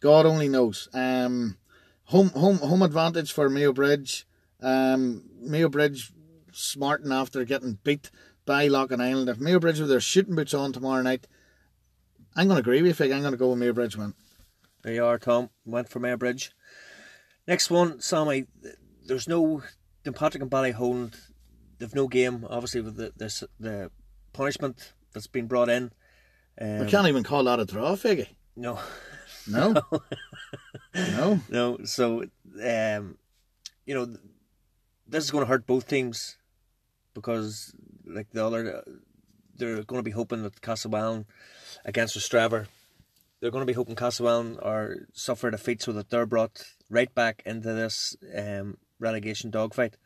God only knows. Um, home home home advantage for Mayo Bridge. Um, Mayo Bridge smarting after getting beat by Loughinisland. If Mayo Bridge with their shooting boots on tomorrow night, I'm going to agree with you. Fig. I'm going to go with Mayo Bridge win. There you are, Tom. Went for Mayo Bridge. Next one, Sammy. There's no Patrick and Ballyholland. They've no game, obviously, with the this, the punishment that's been brought in. Um, We can't even call that a draw, Figgy. No, No. no. no. So, um, you know, this is going to hurt both teams because, like the other, they're going to be hoping that Castlewellan against Straver, they're going to be hoping Castlewellan are suffer defeat so that they're brought right back into this um, relegation dogfight.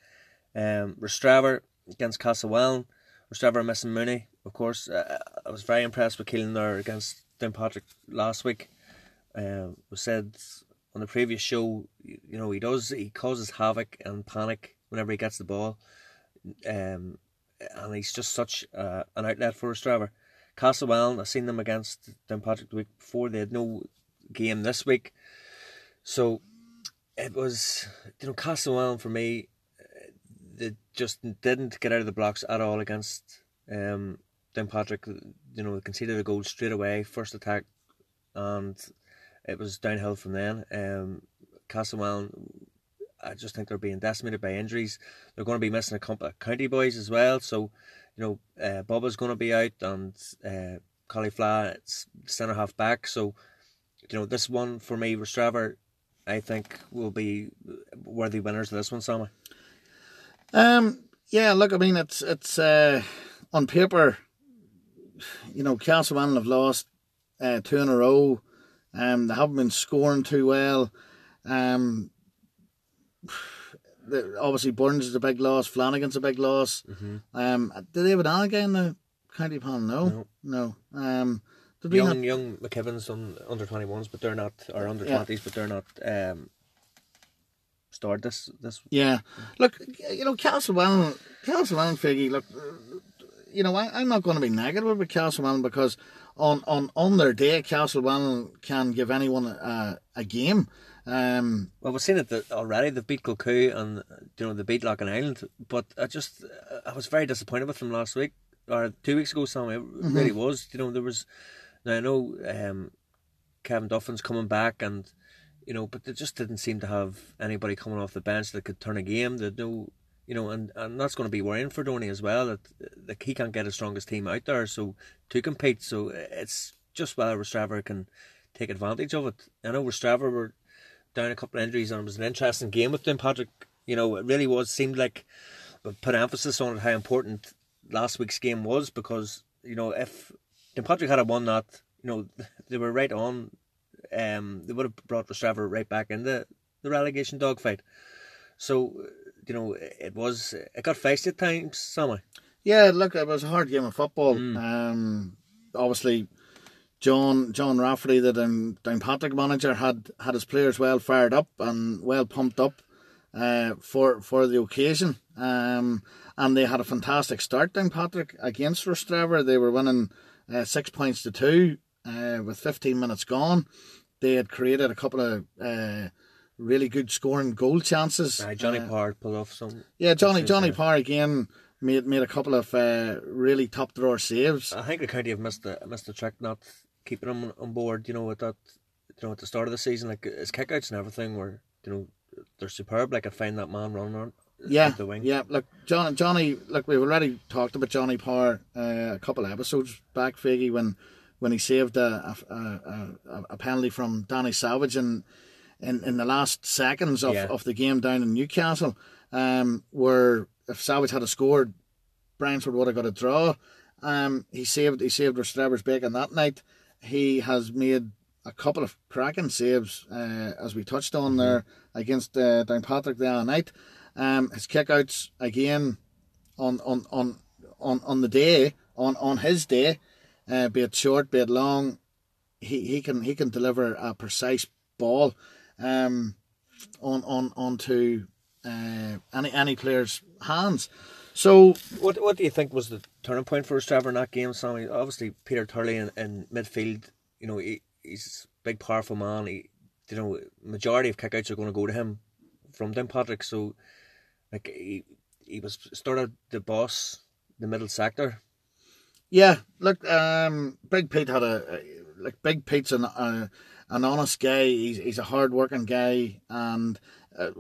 Um, Rostrevor against Castlewellan. Rostrevor missing Mooney, of course. Uh, I was very impressed with Keelan there against Downpatrick last week. Uh, was said on the previous show, you, you know, he does he causes havoc and panic whenever he gets the ball, um, and he's just such uh, an outlet for Rostrevor. Castlewellan, I've seen them against Downpatrick the week before. They had no game this week, so it was you know Castlewellan for me. They just didn't get out of the blocks at all against um, Downpatrick. You know, they conceded a goal straight away, first attack, and it was downhill from then. Um, Castlewellan, I just think they're being decimated by injuries. They're going to be missing a couple of county boys as well. So, you know, uh, Bubba's going to be out and uh, Cauliflower, it's centre half back. So, you know, this one for me, Rostrevor, I think will be worthy winners of this one, Sammy. Um. Yeah. Look. I mean, it's it's uh, on paper. You know, Castlewellan have lost uh, two in a row. Um, they haven't been scoring too well. Um, obviously Burns is a big loss. Flanagan's a big loss. Um, did they have an Alga in the county panel? No, no. Um, did Young, not? young McKibbin's on under 21s, but they're not, or under Yeah. 20s, but they're not um, starred this, this Yeah. Look, you know, Castlewellan, Castlewellan, Figgy, look, you know, I, I'm not going to be negative with Castlewell because on, on, on their day, Castlewell can give anyone a, a game. Um, Well, we've seen it already. They've beat Kilcoo and you know they beat Loughinisland, but I just I was very disappointed with them last week or two weeks ago. Sam, it really was. You know there was. Now I know um, Kevin Duffin's coming back, and you know, but they just didn't seem to have anybody coming off the bench that could turn a game. They no, you know, and, and that's going to be worrying for Donny as well. That that he can't get his strongest team out there, so to compete. So it's just whether Rostrevor can take advantage of it. I know Rostrevor were down a couple of injuries, and it was an interesting game with them, Patrick. You know, it really was. Seemed like we put emphasis on how important last week's game was because you know if Tim Patrick had won that, you know they were right on. Um, they would have brought Rostrevor right back in the the relegation dogfight. So you know it was it got feisty at times, Sammy. yeah, look, it was a hard game of football. Um, obviously, John John Rafferty, the Down, Downpatrick manager, had had his players well fired up and well pumped up uh, for for the occasion. Um, and they had a fantastic start. Downpatrick against Rostrevor, they were winning uh, six points to two uh, with 15 minutes gone. They had created a couple of uh, really good scoring goal chances. Uh, Johnny Uh, Pollard pulled off some. yeah, Johnny Johnny there. Parr again made made a couple of uh, really top drawer saves. I think the county have missed the missed the trick not keeping him on board. You know, at that, you know, at the start of the season, like his kickouts and everything were, you know, they're superb. Like I find that man running on. Yeah, the wing. yeah. Look, John, Johnny. Look, we've already talked about Johnny Parr uh, a couple of episodes back, Figgy, when when he saved a a, a, a, penalty from Danny Savage in in, in the last seconds of, Yeah. of the game down in Newcastle. um, where if Savage had a scored, Bryansford would have got a draw. Um, he saved he saved Rostrevor's bacon that night. He has made a couple of cracking saves, uh, as we touched on there against uh, Downpatrick the other night. Um, his kickouts again on on on on, on the day on, on his day, uh, be it short, be it long, he, he can he can deliver a precise ball um, on on onto uh, any any player's hands. So What What do you think was the turning point for us, Trevor in that game, Sammy? Obviously, Peter Turley in, in midfield. You know, he, he's a big, powerful man. He, you know, majority of kickouts are going to go to him from Downpatrick. So, like he he was started the boss, the middle sector. yeah, look, um, Big Pete had a, a like Big Pete's an uh, an honest guy. He's he's a hard working guy, and uh,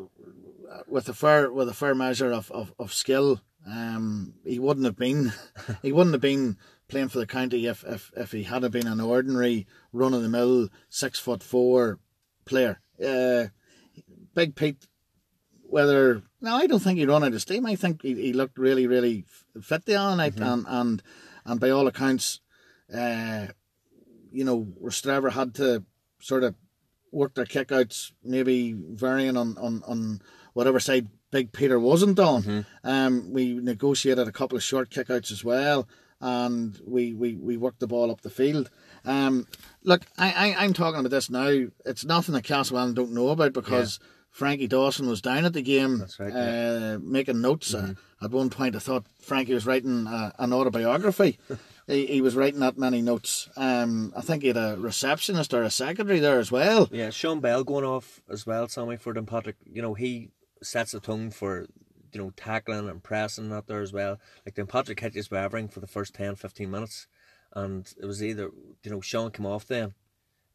with a fair with a fair measure of, of, of skill, um, he wouldn't have been he wouldn't have been playing for the county if if, if he had been an ordinary run of the mill six foot four player. Uh, Big Pete, whether no, I don't think he run out of steam. I think he, he looked really really fit the other night, and and and by all accounts, uh, you know, Rostrevor had to sort of work their kickouts, maybe varying on, on, on whatever side Big Peter wasn't on. Um, we negotiated a couple of short kickouts as well, and we, we, we worked the ball up the field. Um, look, I, I, I'm talking about this now. It's nothing that Castlewell don't know about because Frankie Dawson was down at the game That's right, uh, making notes. Uh, at one point, I thought Frankie was writing uh, an autobiography. he, he was writing that many notes. Um, I think he had a receptionist or a secretary there as well. Yeah, Sean Bell going off as well, Sammy for Patrick. You know, he sets the tone for you know tackling and pressing out there as well. Like Downpatrick hit his wavering for the first 10, 15 minutes, and it was either you know Sean came off then,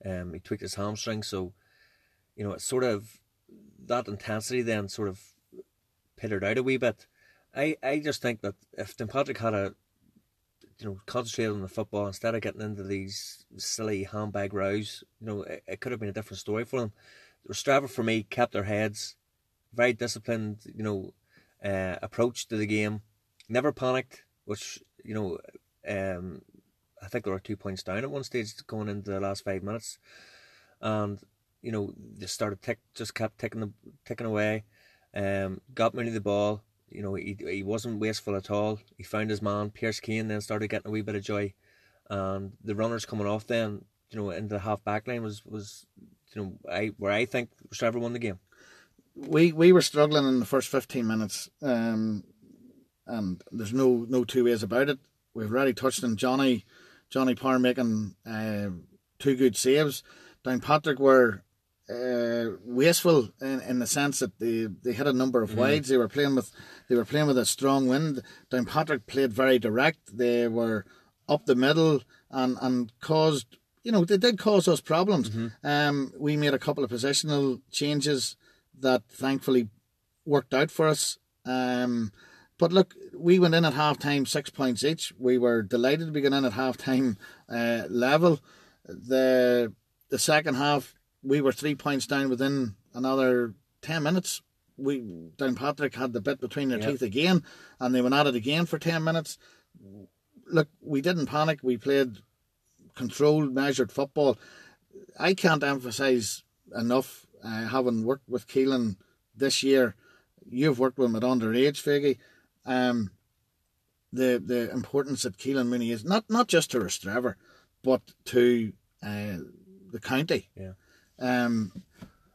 um, he tweaked his hamstring, so you know it's sort of that intensity then sort of petered out a wee bit. I, I just think that if Tim Patrick had a you know, concentrated on the football instead of getting into these silly handbag rows. You know, it, it could have been a different story for them. Strava for me kept their heads, very disciplined. You know, uh, approach to the game, never panicked. Which you know, um, I think they were two points down at one stage going into the last five minutes, and you know they started tick, just kept ticking the ticking away. Um, got Mooney the ball. You know, he he wasn't wasteful at all. He found his man, Pierce Kane, then started getting a wee bit of joy. And the runners coming off then, you know, into the half back line was, was you know, I where I think Trevor won the game. We we were struggling in the first 15 minutes um and there's no no two ways about it. We've already touched on Johnny Johnny Parr making uh, two good saves. Downpatrick were uh, wasteful in, in the sense that they, they had a number of wides. They were playing with they were playing with a strong wind. Downpatrick played very direct. They were up the middle and and caused you know they did cause us problems. Um we made a couple of positional changes that thankfully worked out for us. Um, but look, we went in at half time six points each. We were delighted to be going in at half time uh, level. The the second half we were three points down within another ten minutes. We Downpatrick had the bit between their Yeah. teeth again, and they went at it again for ten minutes. Look, we didn't panic. We played controlled, measured football. I can't emphasise enough, uh, having worked with Keelan this year, you've worked with him at underage, Figgy, um, the the importance that Keelan Mooney is, not not just to Rostrevor, but to uh, the county. Yeah. Um,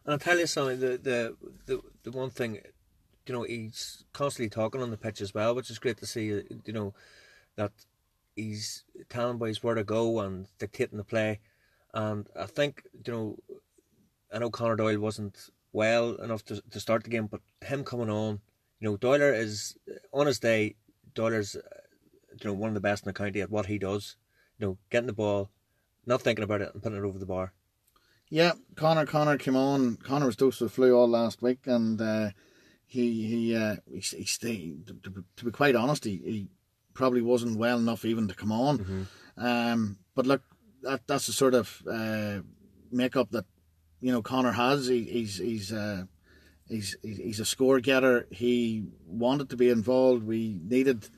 And I'll tell you something, the, the, the, the one thing, you know, he's constantly talking on the pitch as well, which is great to see, uh, you know, that he's telling boys where to go and dictating the play. And I think, you know, I know Connor Doyle wasn't well enough to, to start the game, but him coming on, you know, Doyler is, on his day, Doyler's, uh, you know, one of the best in the county at what he does. You know, getting the ball, not thinking about it and putting it over the bar. Yeah, Connor Connor came on. Connor was dosed with flu all last week, and uh, he he uh, he, he stayed. To, to, to be quite honest, he, he probably wasn't well enough even to come on. Um, but look, that that's the sort of uh, makeup that you know Connor has. He, he's he's uh, He's he's a score getter. He wanted to be involved. We needed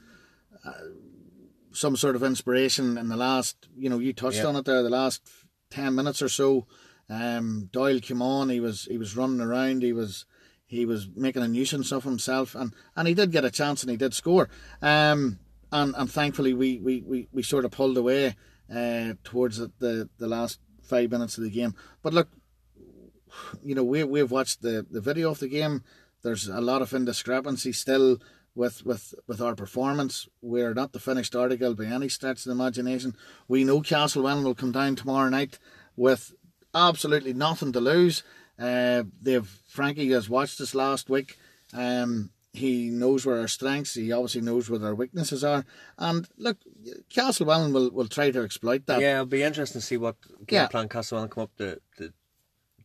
uh, some sort of inspiration in the last. You know, you touched Yeah. on it there. The last ten minutes or so, um, Doyle came on. He was he was running around. He was he was making a nuisance of himself, and, and he did get a chance and he did score. Um, and and thankfully we we, we, we sort of pulled away uh, towards the, the the last five minutes of the game. But look, you know we we've watched the, the video of the game. There's a lot of indiscrepancy still with with with our performance. We're not the finished article by any stretch of the imagination. We know Castlewellan will come down tomorrow night with absolutely nothing to lose. Uh, they've Frankie has watched us last week. Um, he knows where our strengths. He obviously knows where our weaknesses are. And look, Castlewellan will will try to exploit that. Yeah, it'll be interesting to see what game Yeah. plan Castlewellan come up to, to.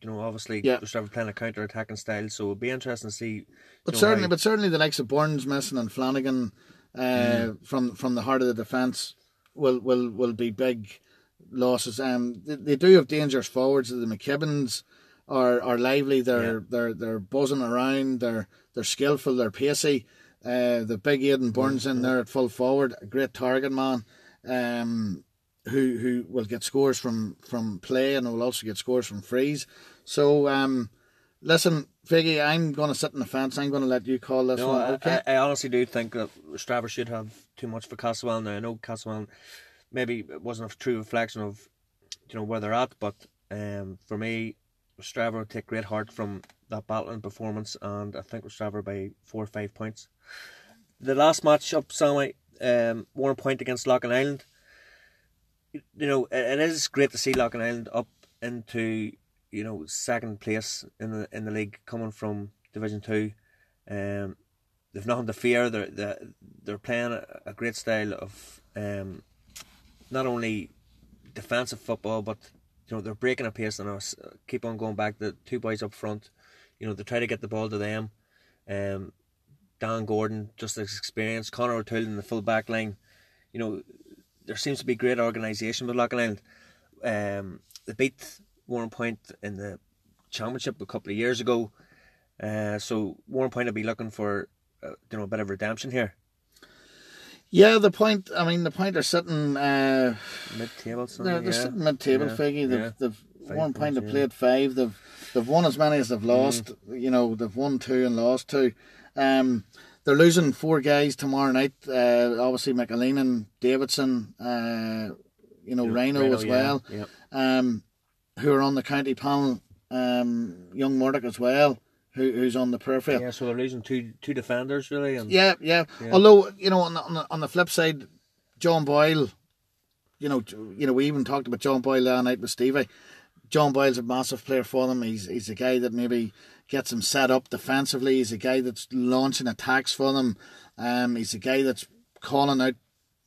You know, obviously, Yeah. they're sort of playing a counter attacking style, so it'll be interesting to see. But know, certainly, how- but certainly, the likes of Burns, Messon, and Flanagan uh, Mm. from from the heart of the defence will will will be big losses. Um, they, they do have dangerous forwards. The McKibbins are are lively. They're Yeah. they're they're buzzing around. They're they're skillful. They're pacey. Uh, the big Aidan Burns in there at full forward, a great target man. Um, who who will get scores from from play and will also get scores from frees. So um, listen, Figgy, I'm going to sit in the fence. I'm going to let you call this No, one. Okay. I, I honestly do think that Strava should have too much for Castlewellan. Now I know Castlewellan maybe it wasn't a true reflection of you know where they're at, but um, for me, Strava take great heart from that battling performance, and I think Strava by four or five points. The last match up, Sammy, um, one point against Loughinisland. You know, it, it is great to see Loughinisland up into you know second place in the in the league, coming from Division Two. Um, they've nothing to fear. They're they're, they're playing a, great style of um, not only defensive football, but you know they're breaking a pace and us keep on going back. The two boys up front, you know, they try to get the ball to them. Um, Dan Gordon, just his experience. Connor O'Toole in the full back line. You know, there seems to be great organisation with Loughinisland. Um, they beat Warren Point in the championship a couple of years ago. Uh, so Warren Point will be looking for uh, you know a bit of redemption here. Yeah, the point. I mean, the point are sitting. Uh, Mid table, they're, they're sitting mid-table. Yeah, Figgy. They've, yeah. they've one point. They've yeah. played five. They've they've won as many as they've Mm. lost. You know, they've won two and lost two. Um, they're losing four guys tomorrow night. Uh, obviously, McAleenan, Davidson, uh, you know, Rhino, as yeah, well. Yeah. um, who are on the county panel. Um, young Murdoch as well, who, who's on the peripheral. yeah, so they're losing two two defenders really, and Yeah, yeah. Yeah. Although you know, on the, on the on the flip side, John Boyle, you know, you know, we even talked about John Boyle last night with Stevie. John Boyle's a massive player for them. He's he's a guy that maybe gets them set up defensively. He's a guy that's launching attacks for them. Um, he's a guy that's calling out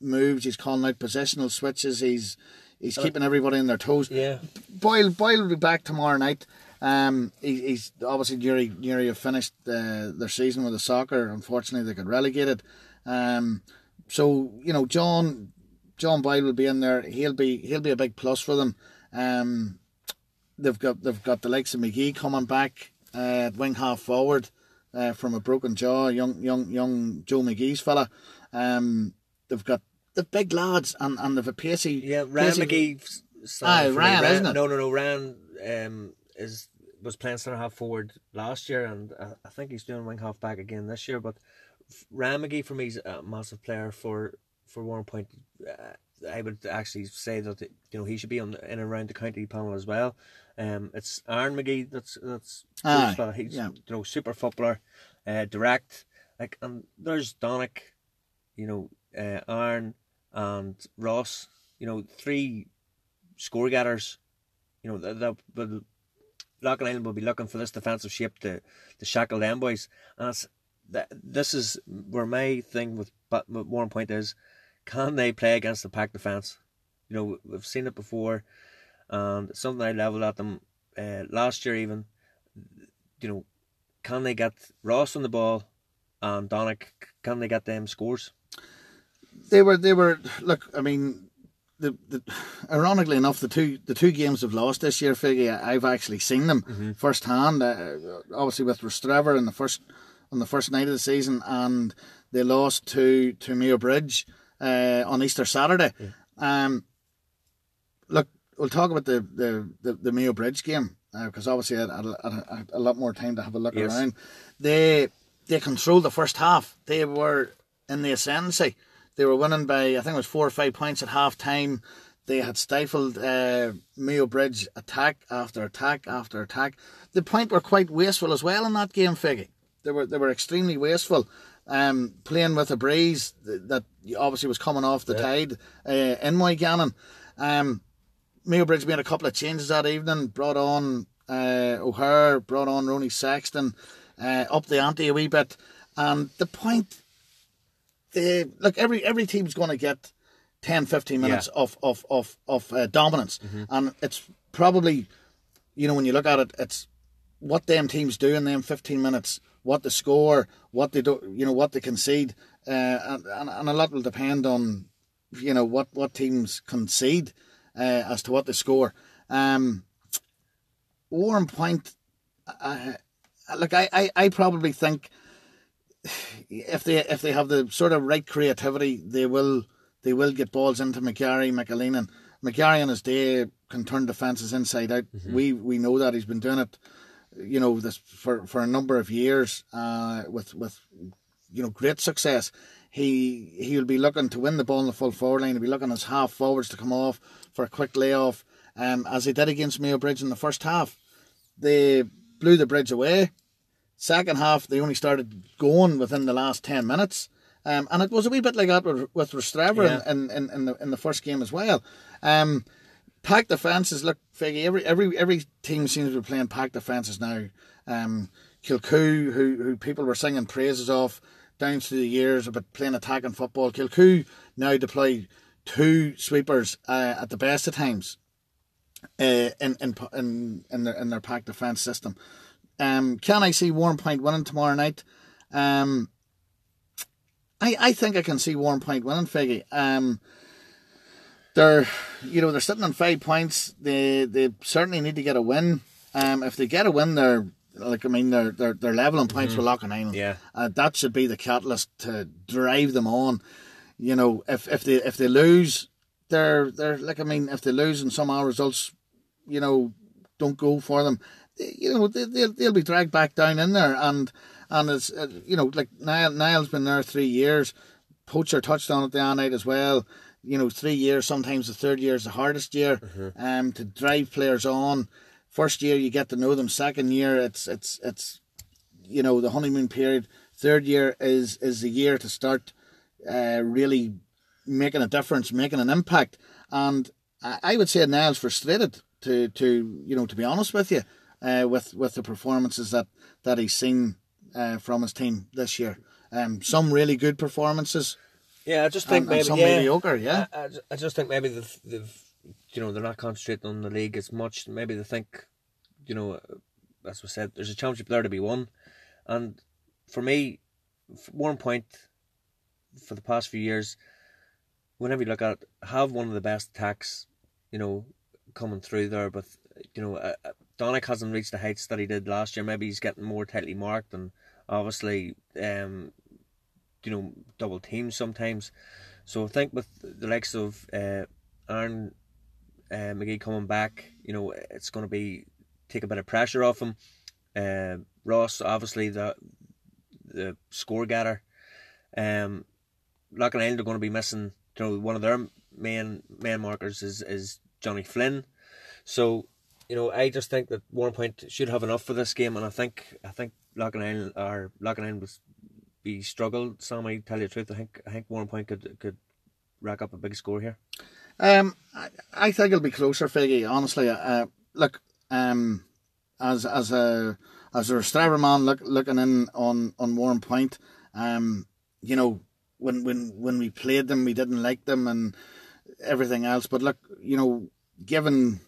moves. He's calling out positional switches. He's he's keeping everybody on their toes. yeah, Boyle Boyle will be back tomorrow night. Um, he, he's obviously Newry Newry have finished uh, their season with the soccer. Unfortunately, they got relegated. Um, so you know John John Boyle will be in there. He'll be he'll be a big plus for them. Um, they've got they've got the likes of McGee coming back uh, wing half forward uh, from a broken jaw. Young young young Joe McGee's fella. Um, they've got the big lads and and they've a pacey. yeah. Ryan pacey- McGee. Aye, for me. Ryan, isn't it? No, no, no. Ryan um, is was playing centre half forward last year, and uh, I think he's doing wing half back again this year. But Ryan McGee for me is a massive player for for Warren Point. Uh, I would actually say that you know he should be on the, in and around the county panel as well. Um, it's Aaron McGee that's that's Aye, he's yeah. you know super footballer, uh, direct. Like and there's Donick, you know, uh, Aaron and Ross. You know, three score getters. You know that that Loughinisland will be looking for this defensive shape to to shackle them boys. And it's, that this is where my thing with, with Warren Point is, can they play against the pack defense? You know we've seen it before, and something I leveled at them uh, last year even. You know, can they get Ross on the ball, and Donick? Can they get them scores? They were they were look. I mean, the, the ironically enough, the two the two games they've lost this year, Figgy, I've actually seen them mm-hmm. firsthand. Uh, obviously with Rostrevor in the first on the first night of the season, and they lost to to Mayo Bridge uh, on Easter Saturday. Yeah. Um, look, we'll talk about the the, the, the Mayo Bridge game because uh, obviously I had, I, had, I had, a lot more time to have a look yes. around. They they controlled the first half. They were in the ascendancy. They were winning by I think it was four or five points at half time. They had stifled uh, Mayo Bridge attack after attack after attack. The point were quite wasteful as well in that game, Figgy. They were they were extremely wasteful. Um, playing with a breeze that obviously was coming off the yeah. tide uh, in Moygannon. Um, Mayo Bridge made a couple of changes that evening. Brought on uh, O'Hare, brought on Ronnie Sexton, uh, up the ante a wee bit. And the point, they look every every team's going to get 10, 15 minutes yeah. of of of of uh, dominance, mm-hmm. and it's probably, you know, when you look at it, it's what them teams do in them fifteen minutes, what they score, what they do, you know, what they concede, uh, and, and, and a lot will depend on, you know, what what teams concede uh, as to what they score. Um, Warrenpoint, uh, look, I, I, I probably think if they if they have the sort of right creativity, they will they will get balls into McGarry, McAleenan. McGarry on his day can turn defences inside out. Mm-hmm. We we know that he's been doing it, you know, this for, for a number of years, uh, with with you know great success. He he'll be looking to win the ball in the full forward line. He'll be looking his half forwards to come off for a quick layoff, um, as he did against Mayo Bridge in the first half. They blew the bridge away. Second half, they only started going within the last 10 minutes. Um, and it was a wee bit like that with, with Rostrevor yeah. in, in, in, the, in the first game as well. Um, packed defences, look, Figgy, every, every, every team seems to be playing packed defences now. Um, Kilcoo, who, who people were singing praises of down through the years about playing attacking football. Kilcoo now deploy two sweepers uh, at the best of times uh, in, in in in their in their pack defence system. Um, can I see Warrenpoint winning tomorrow night? Um, I I think I can see Warrenpoint winning, Figgy. Um, they're you know they're sitting on five points. They they certainly need to get a win. Um, if they get a win, they're like I mean they're they're they're leveling points mm-hmm. with Loughinisland. Yeah, uh, that should be the catalyst to drive them on. You know, if if they if they lose, they're they're like I mean, if they lose and somehow results, you know, don't go for them, you know, they, they'll they'll be dragged back down in there, and and it's uh, you know like Niall Niall's been there three years, Poacher touched on it the other night as well. You know, three years. Sometimes the third year is the hardest year, mm-hmm. um, to drive players on. First year you get to know them. Second year it's it's it's, you know, the honeymoon period. Third year is is the year to start, uh, really making a difference, making an impact. And I would say Niall's frustrated to, to you know, to be honest with you, uh, with with the performances that that he's seen uh, from his team this year. Um, some really good performances. Yeah, I just think and, maybe and some yeah, mediocre. Yeah, I, I just think maybe they've, they've, you know, they're not concentrating on the league as much. Maybe they think, you know, as we said, there's a championship there to be won, and for me, one point for the past few years whenever you look at it, have one of the best attacks, you know, coming through there. But you know, Donagh hasn't reached the heights that he did last year. Maybe he's getting more tightly marked and obviously, um, you know, double teams sometimes. So I think with the likes of uh, Aaron uh, McGee coming back, you know, it's going to be take a bit of pressure off him. Uh, Ross, obviously the the score getter. Um, Loughinisland are going to be missing you know one of their main main markers is is Johnny Flynn. So you know I just think that Warrenpoint should have enough for this game, and I think I think Loughnane or Loughnane was be struggled. Sam, I tell you the truth, I think I think Warrenpoint could could rack up a big score here. Um, I, I think it'll be closer, Figgy. Honestly, uh, look, um, as as a as a Rostrevor man look, looking in on on Warrenpoint, um, you know, when when when we played them, we didn't like them and everything else. But look, you know, given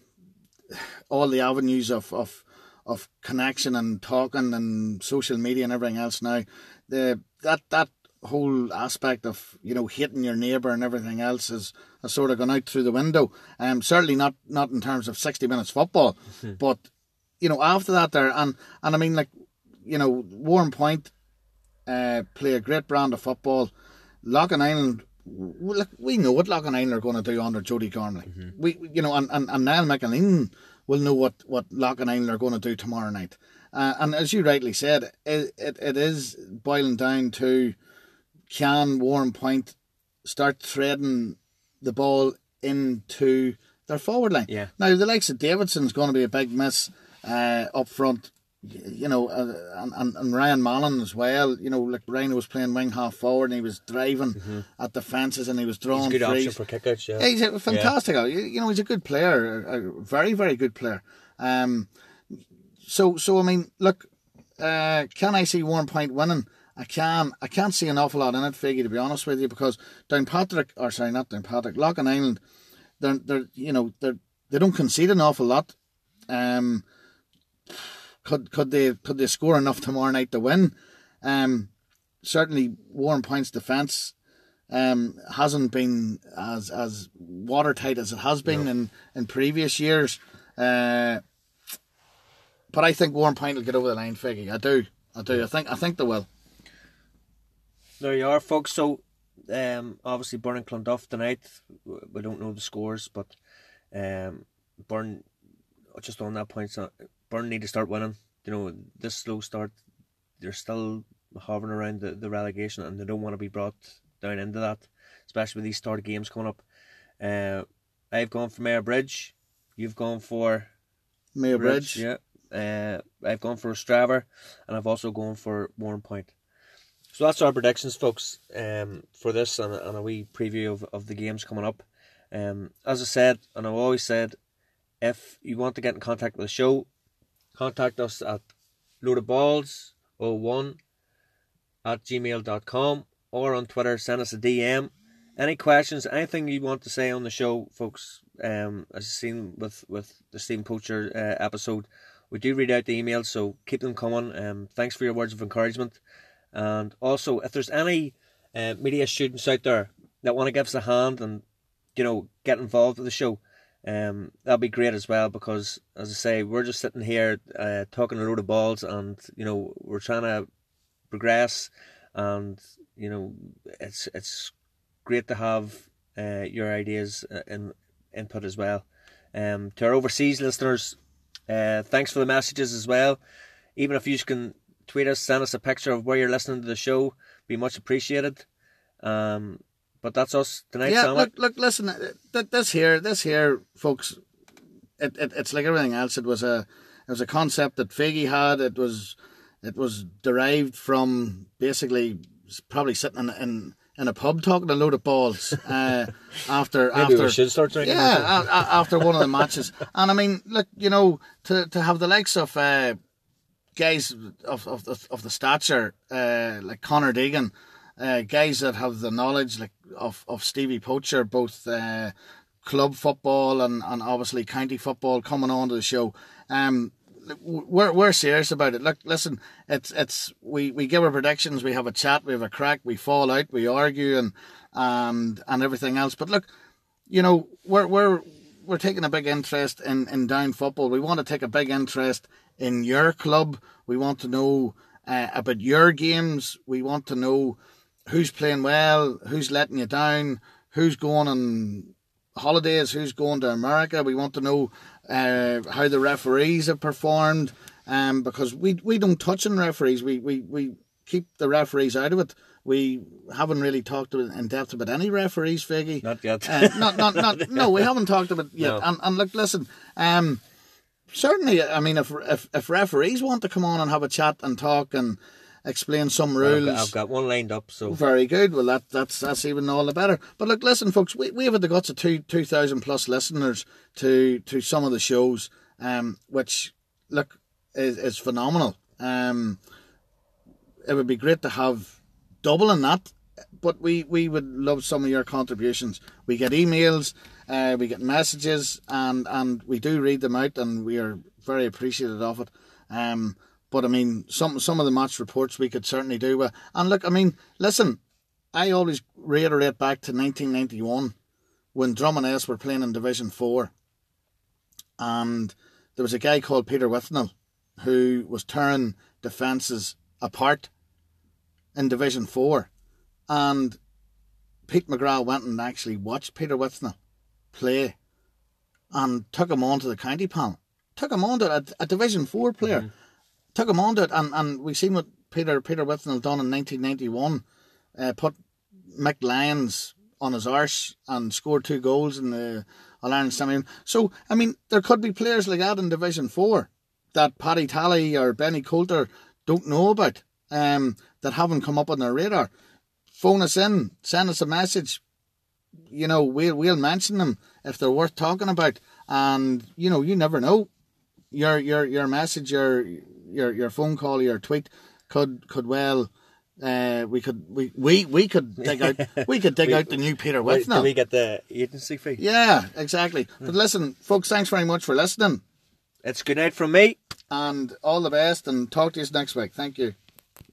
all the avenues of of of connection and talking and social media and everything else now, the that that whole aspect of you know hating your neighbour and everything else has, has sort of gone out through the window. Um, certainly not not in terms of sixty minutes football, but you know after that there and and I mean like you know Warrenpoint uh, play a great brand of football. Loughinisland, look, we know what Loughinisland are going to do under Jody Gormley. We, you know, and, and, and Niall McAleen will know what, what Loughinisland are going to do tomorrow night. Uh, and as you rightly said, it, it, it is boiling down to can Warren Point start threading the ball into their forward line. Yeah. Now, the likes of Davidson's going to be a big miss uh, up front you know, uh, and, and Ryan Mallon as well. You know, like Ryan was playing wing half forward and he was driving mm-hmm. at the fences and he was drawing. He's a good frees. option for kickouts. Yeah, yeah, he's a fantastic. Yeah. You know, he's a good player, a very very good player. Um, so so I mean, look, uh, can I see one point winning? I can. I can't see an awful lot in it, Figgy, to be honest with you, because Downpatrick, or sorry, not Downpatrick, Loughinisland, they're they're you know they're they don't concede an awful lot. Um, could could they could they score enough tomorrow night to win? Um, certainly Warrenpoint's defence um, hasn't been as as watertight as it has been no. in, in previous years. Uh, but I think Warren Point will get over the line, Figgy. I do. I do. I think I think they will. There you are, folks. So um, obviously Burren and Clonduff tonight. We don't know the scores, but um, Burren just on that point, so Burren need to start winning. You know, this slow start, they're still hovering around the, the relegation and they don't want to be brought down into that, especially with these start games coming up. Uh, I've gone for Mayobridge. You've gone for Mayobridge. Bridge. Yeah. Uh, I've gone for Straver and I've also gone for Warrenpoint. So that's our predictions, folks, um, for this and, and a wee preview of, of the games coming up. Um, as I said, and I've always said, if you want to get in contact with the show, contact us at loadedballs01 at gmail.com or on Twitter, send us a DM. Any questions, anything you want to say on the show, folks, um, as seen with, with the Stephen Poacher uh, episode, we do read out the emails, so keep them coming. Um, thanks for your words of encouragement. And also, if there's any uh, media students out there that want to give us a hand and, you know, get involved with the show, um, that'll be great as well because, as I say, we're just sitting here uh, talking a load of balls, and you know we're trying to progress, and you know it's it's great to have uh, your ideas and input as well. Um, to our overseas listeners, uh, thanks for the messages as well. Even if you can tweet us, send us a picture of where you're listening to the show, be much appreciated. Um, but that's us tonight. Yeah, look, look, listen. Uh, this here, this here, folks. It, it, it's like everything else. It was a, it was a concept that Figgy had. It was, it was derived from basically probably sitting in, in in a pub talking a load of balls uh, after Maybe after we should start drinking. Yeah, a, after one of the matches, and I mean, look, you know, to to have the likes of uh, guys of of the, of the stature uh, like Conor Deegan uh, guys that have the knowledge like of, of Stevie Poacher, both uh, club football and, and obviously county football coming on to the show. Um, we're we're serious about it. Look, listen, it's it's we, we give our predictions, we have a chat, we have a crack, we fall out, we argue, and and and everything else. But look, you know, we're we're we're taking a big interest in in down football. We want to take a big interest in your club. We want to know uh, about your games. We want to know who's playing well, who's letting you down, who's going on holidays, who's going to America. We want to know uh, how the referees have performed, um, because we we don't touch on referees. We we we keep the referees out of it. We haven't really talked in depth about any referees, Figgy. Not yet. uh, not, not, not, no, we haven't talked about yet. No. And, and look, listen, um, certainly, I mean, if, if if referees want to come on and have a chat and talk and explain some rules. I've got, I've got, one lined up, so very good. Well, that that's that's even all the better. But look, listen, folks, we, we have the guts of two two thousand plus listeners to to some of the shows, um, which look is is phenomenal. Um, it would be great to have double in that, but we we would love some of your contributions. We get emails, uh, we get messages, and and we do read them out, and we are very appreciative of it. Um, but I mean, some some of the match reports we could certainly do. With. And look, I mean, listen, I always reiterate back to 1991 when Drumaness were playing in Division 4. And there was a guy called Peter Withnall who was tearing defences apart in Division 4. And Pete McGrath went and actually watched Peter Withnall play and took him on to the county panel. Took him on to a, a Division 4 player. Mm-hmm. Took him on to it. And, and we seen what Peter Peter Withnall done in 1991. Uh, put Mick Lyons on his arse and scored two goals in the All Ireland semi. So, I mean, there could be players like that in Division 4 that Paddy Tally or Benny Coulter don't know about, um, that haven't come up on their radar. Phone us in, send us a message. You know, we'll, we'll mention them if they're worth talking about. And, you know, you never know. Your, your, your message, your, your, your phone call, your tweet could, could well uh, we could we, we we could dig out we could dig we, out the new Peter Withnall. Do we get the agency fee? Yeah, exactly. But listen, folks, thanks very much for listening. It's good night from me. And all the best and talk to you next week. Thank you.